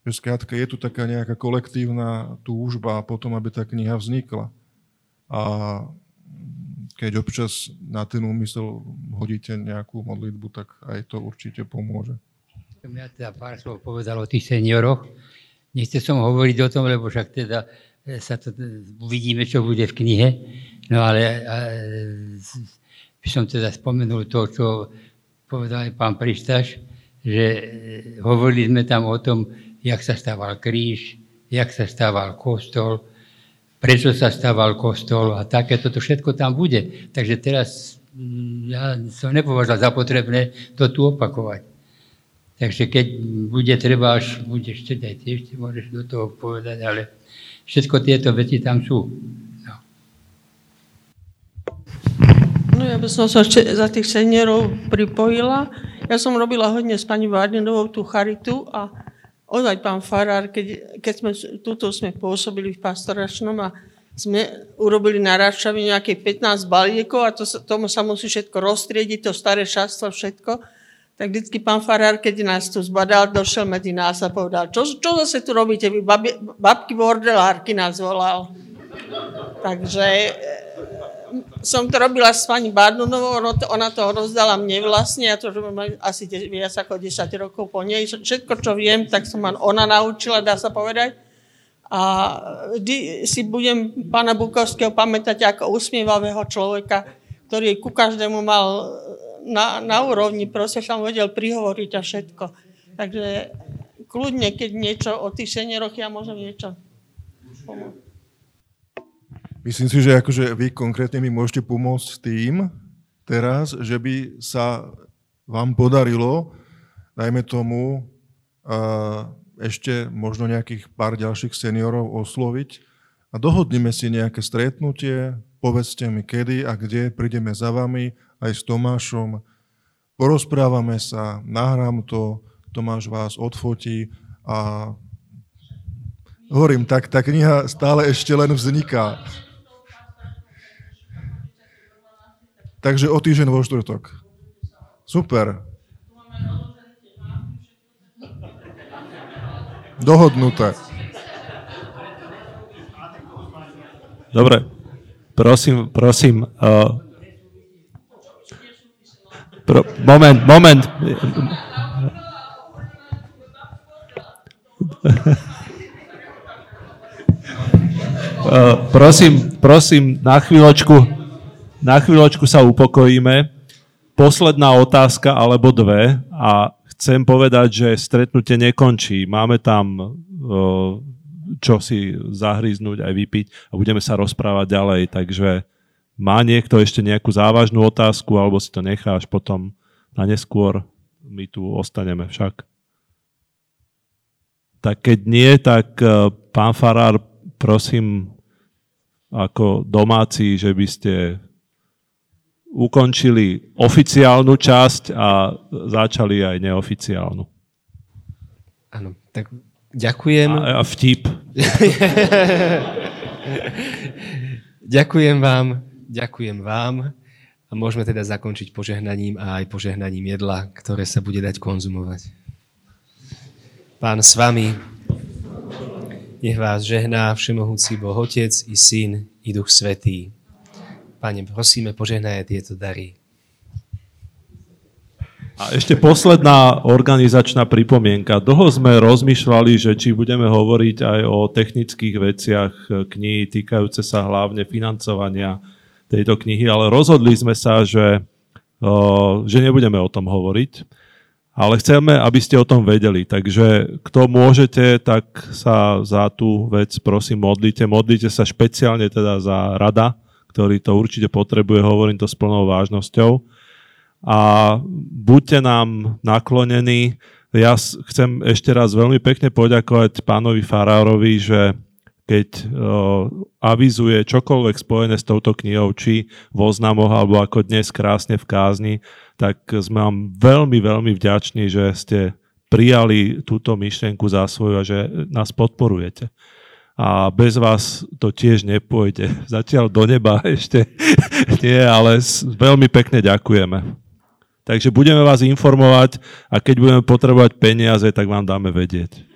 [SPEAKER 3] že skrátka je tu taká nejaká kolektívna túžba potom, aby tá kniha vznikla. A keď občas na ten úmysel hodíte nejakú modlitbu, tak aj to určite pomôže.
[SPEAKER 10] Ja teda pár slov povedal o tých senioroch. Nechce som hovoriť o tom, lebo však teda e, sa to, uvidíme, čo bude v knihe. No ale by som teda spomenul to, čo povedal aj pán Prištaš, že e, hovorili sme tam o tom, jak sa stával kríž, jak sa stával kostol, prečo sa stával kostol a takéto to všetko tam bude. Takže teraz ja som nepovažoval za potrebné to tu opakovať. Takže keď bude treba, až budeš teda tiež, môžeš do toho povedať, ale všetko tieto veci tam sú. No.
[SPEAKER 11] no ja by som sa ešte za tých seniorov pripojila. Ja som robila hodne s pani Varnenovou tú charitu a ozaj pán Farár, keď, keď sme tuto sme pôsobili v pastoračnom a sme urobili na Raščavi nejakých 15 balíkov a to, tomu sa musí všetko roztriediť, to staré šastvo, všetko. Tak vždycky pán Farár, keď nás tu zbadal, došiel medzi nás a povedal, čo, čo zase tu robíte, vy babi, babky bordelárky nás volal. Takže som to robila s pani Barnunovou, ona to rozdala mne vlastne, ja to robím asi viac ako 10 rokov po nej. Všetko, čo viem, tak som ona naučila, dá sa povedať. A vždy si budem pána Bukovského pamätať ako usmievavého človeka, ktorý ku každému mal na, na úrovni, proste sa mu vedel prihovoriť a všetko. Takže kľudne, keď niečo o tých senioroch, ja môžem niečo pomôcť.
[SPEAKER 3] Myslím si, že akože vy konkrétne mi môžete pomôcť tým teraz, že by sa vám podarilo, dajme tomu, ešte možno nejakých pár ďalších seniorov osloviť a dohodneme si nejaké stretnutie, povedzte mi kedy a kde, prídeme za vami aj s Tomášom, porozprávame sa, nahrám to, Tomáš vás odfotí a hovorím, tak tá kniha stále ešte len vzniká. Takže o týždeň vo štvrtok. Super. Dohodnuté.
[SPEAKER 2] Dobre. Prosím, prosím. Uh, pro, moment, moment. uh, prosím, prosím, na chvíľočku na chvíľočku sa upokojíme. Posledná otázka alebo dve a chcem povedať, že stretnutie nekončí. Máme tam čo si zahryznúť aj vypiť a budeme sa rozprávať ďalej. Takže má niekto ešte nejakú závažnú otázku alebo si to necháš potom na neskôr. My tu ostaneme však. Tak keď nie, tak e, pán Farár, prosím, ako domáci, že by ste ukončili oficiálnu časť a začali aj neoficiálnu.
[SPEAKER 1] Áno, tak ďakujem.
[SPEAKER 2] A, a vtip.
[SPEAKER 1] ďakujem vám, ďakujem vám a môžeme teda zakončiť požehnaním a aj požehnaním jedla, ktoré sa bude dať konzumovať. Pán s vami, nech vás žehná Všemohúci Boh Otec i Syn i Duch Svetý. Pane, prosíme, požehnaj tieto dary.
[SPEAKER 2] A ešte posledná organizačná pripomienka. Dlho sme rozmýšľali, že či budeme hovoriť aj o technických veciach knihy týkajúce sa hlavne financovania tejto knihy, ale rozhodli sme sa, že, že nebudeme o tom hovoriť, ale chceme, aby ste o tom vedeli. Takže kto môžete, tak sa za tú vec prosím modlite. Modlite sa špeciálne teda za rada, ktorý to určite potrebuje, hovorím to s plnou vážnosťou. A buďte nám naklonení. Ja chcem ešte raz veľmi pekne poďakovať pánovi Farárovi, že keď uh, avizuje čokoľvek spojené s touto knihou, či v oznamoch, alebo ako dnes krásne v kázni, tak sme vám veľmi, veľmi vďační, že ste prijali túto myšlienku za svoju a že nás podporujete a bez vás to tiež nepôjde. Zatiaľ do neba ešte nie, ale veľmi pekne ďakujeme. Takže budeme vás informovať a keď budeme potrebovať peniaze, tak vám dáme vedieť.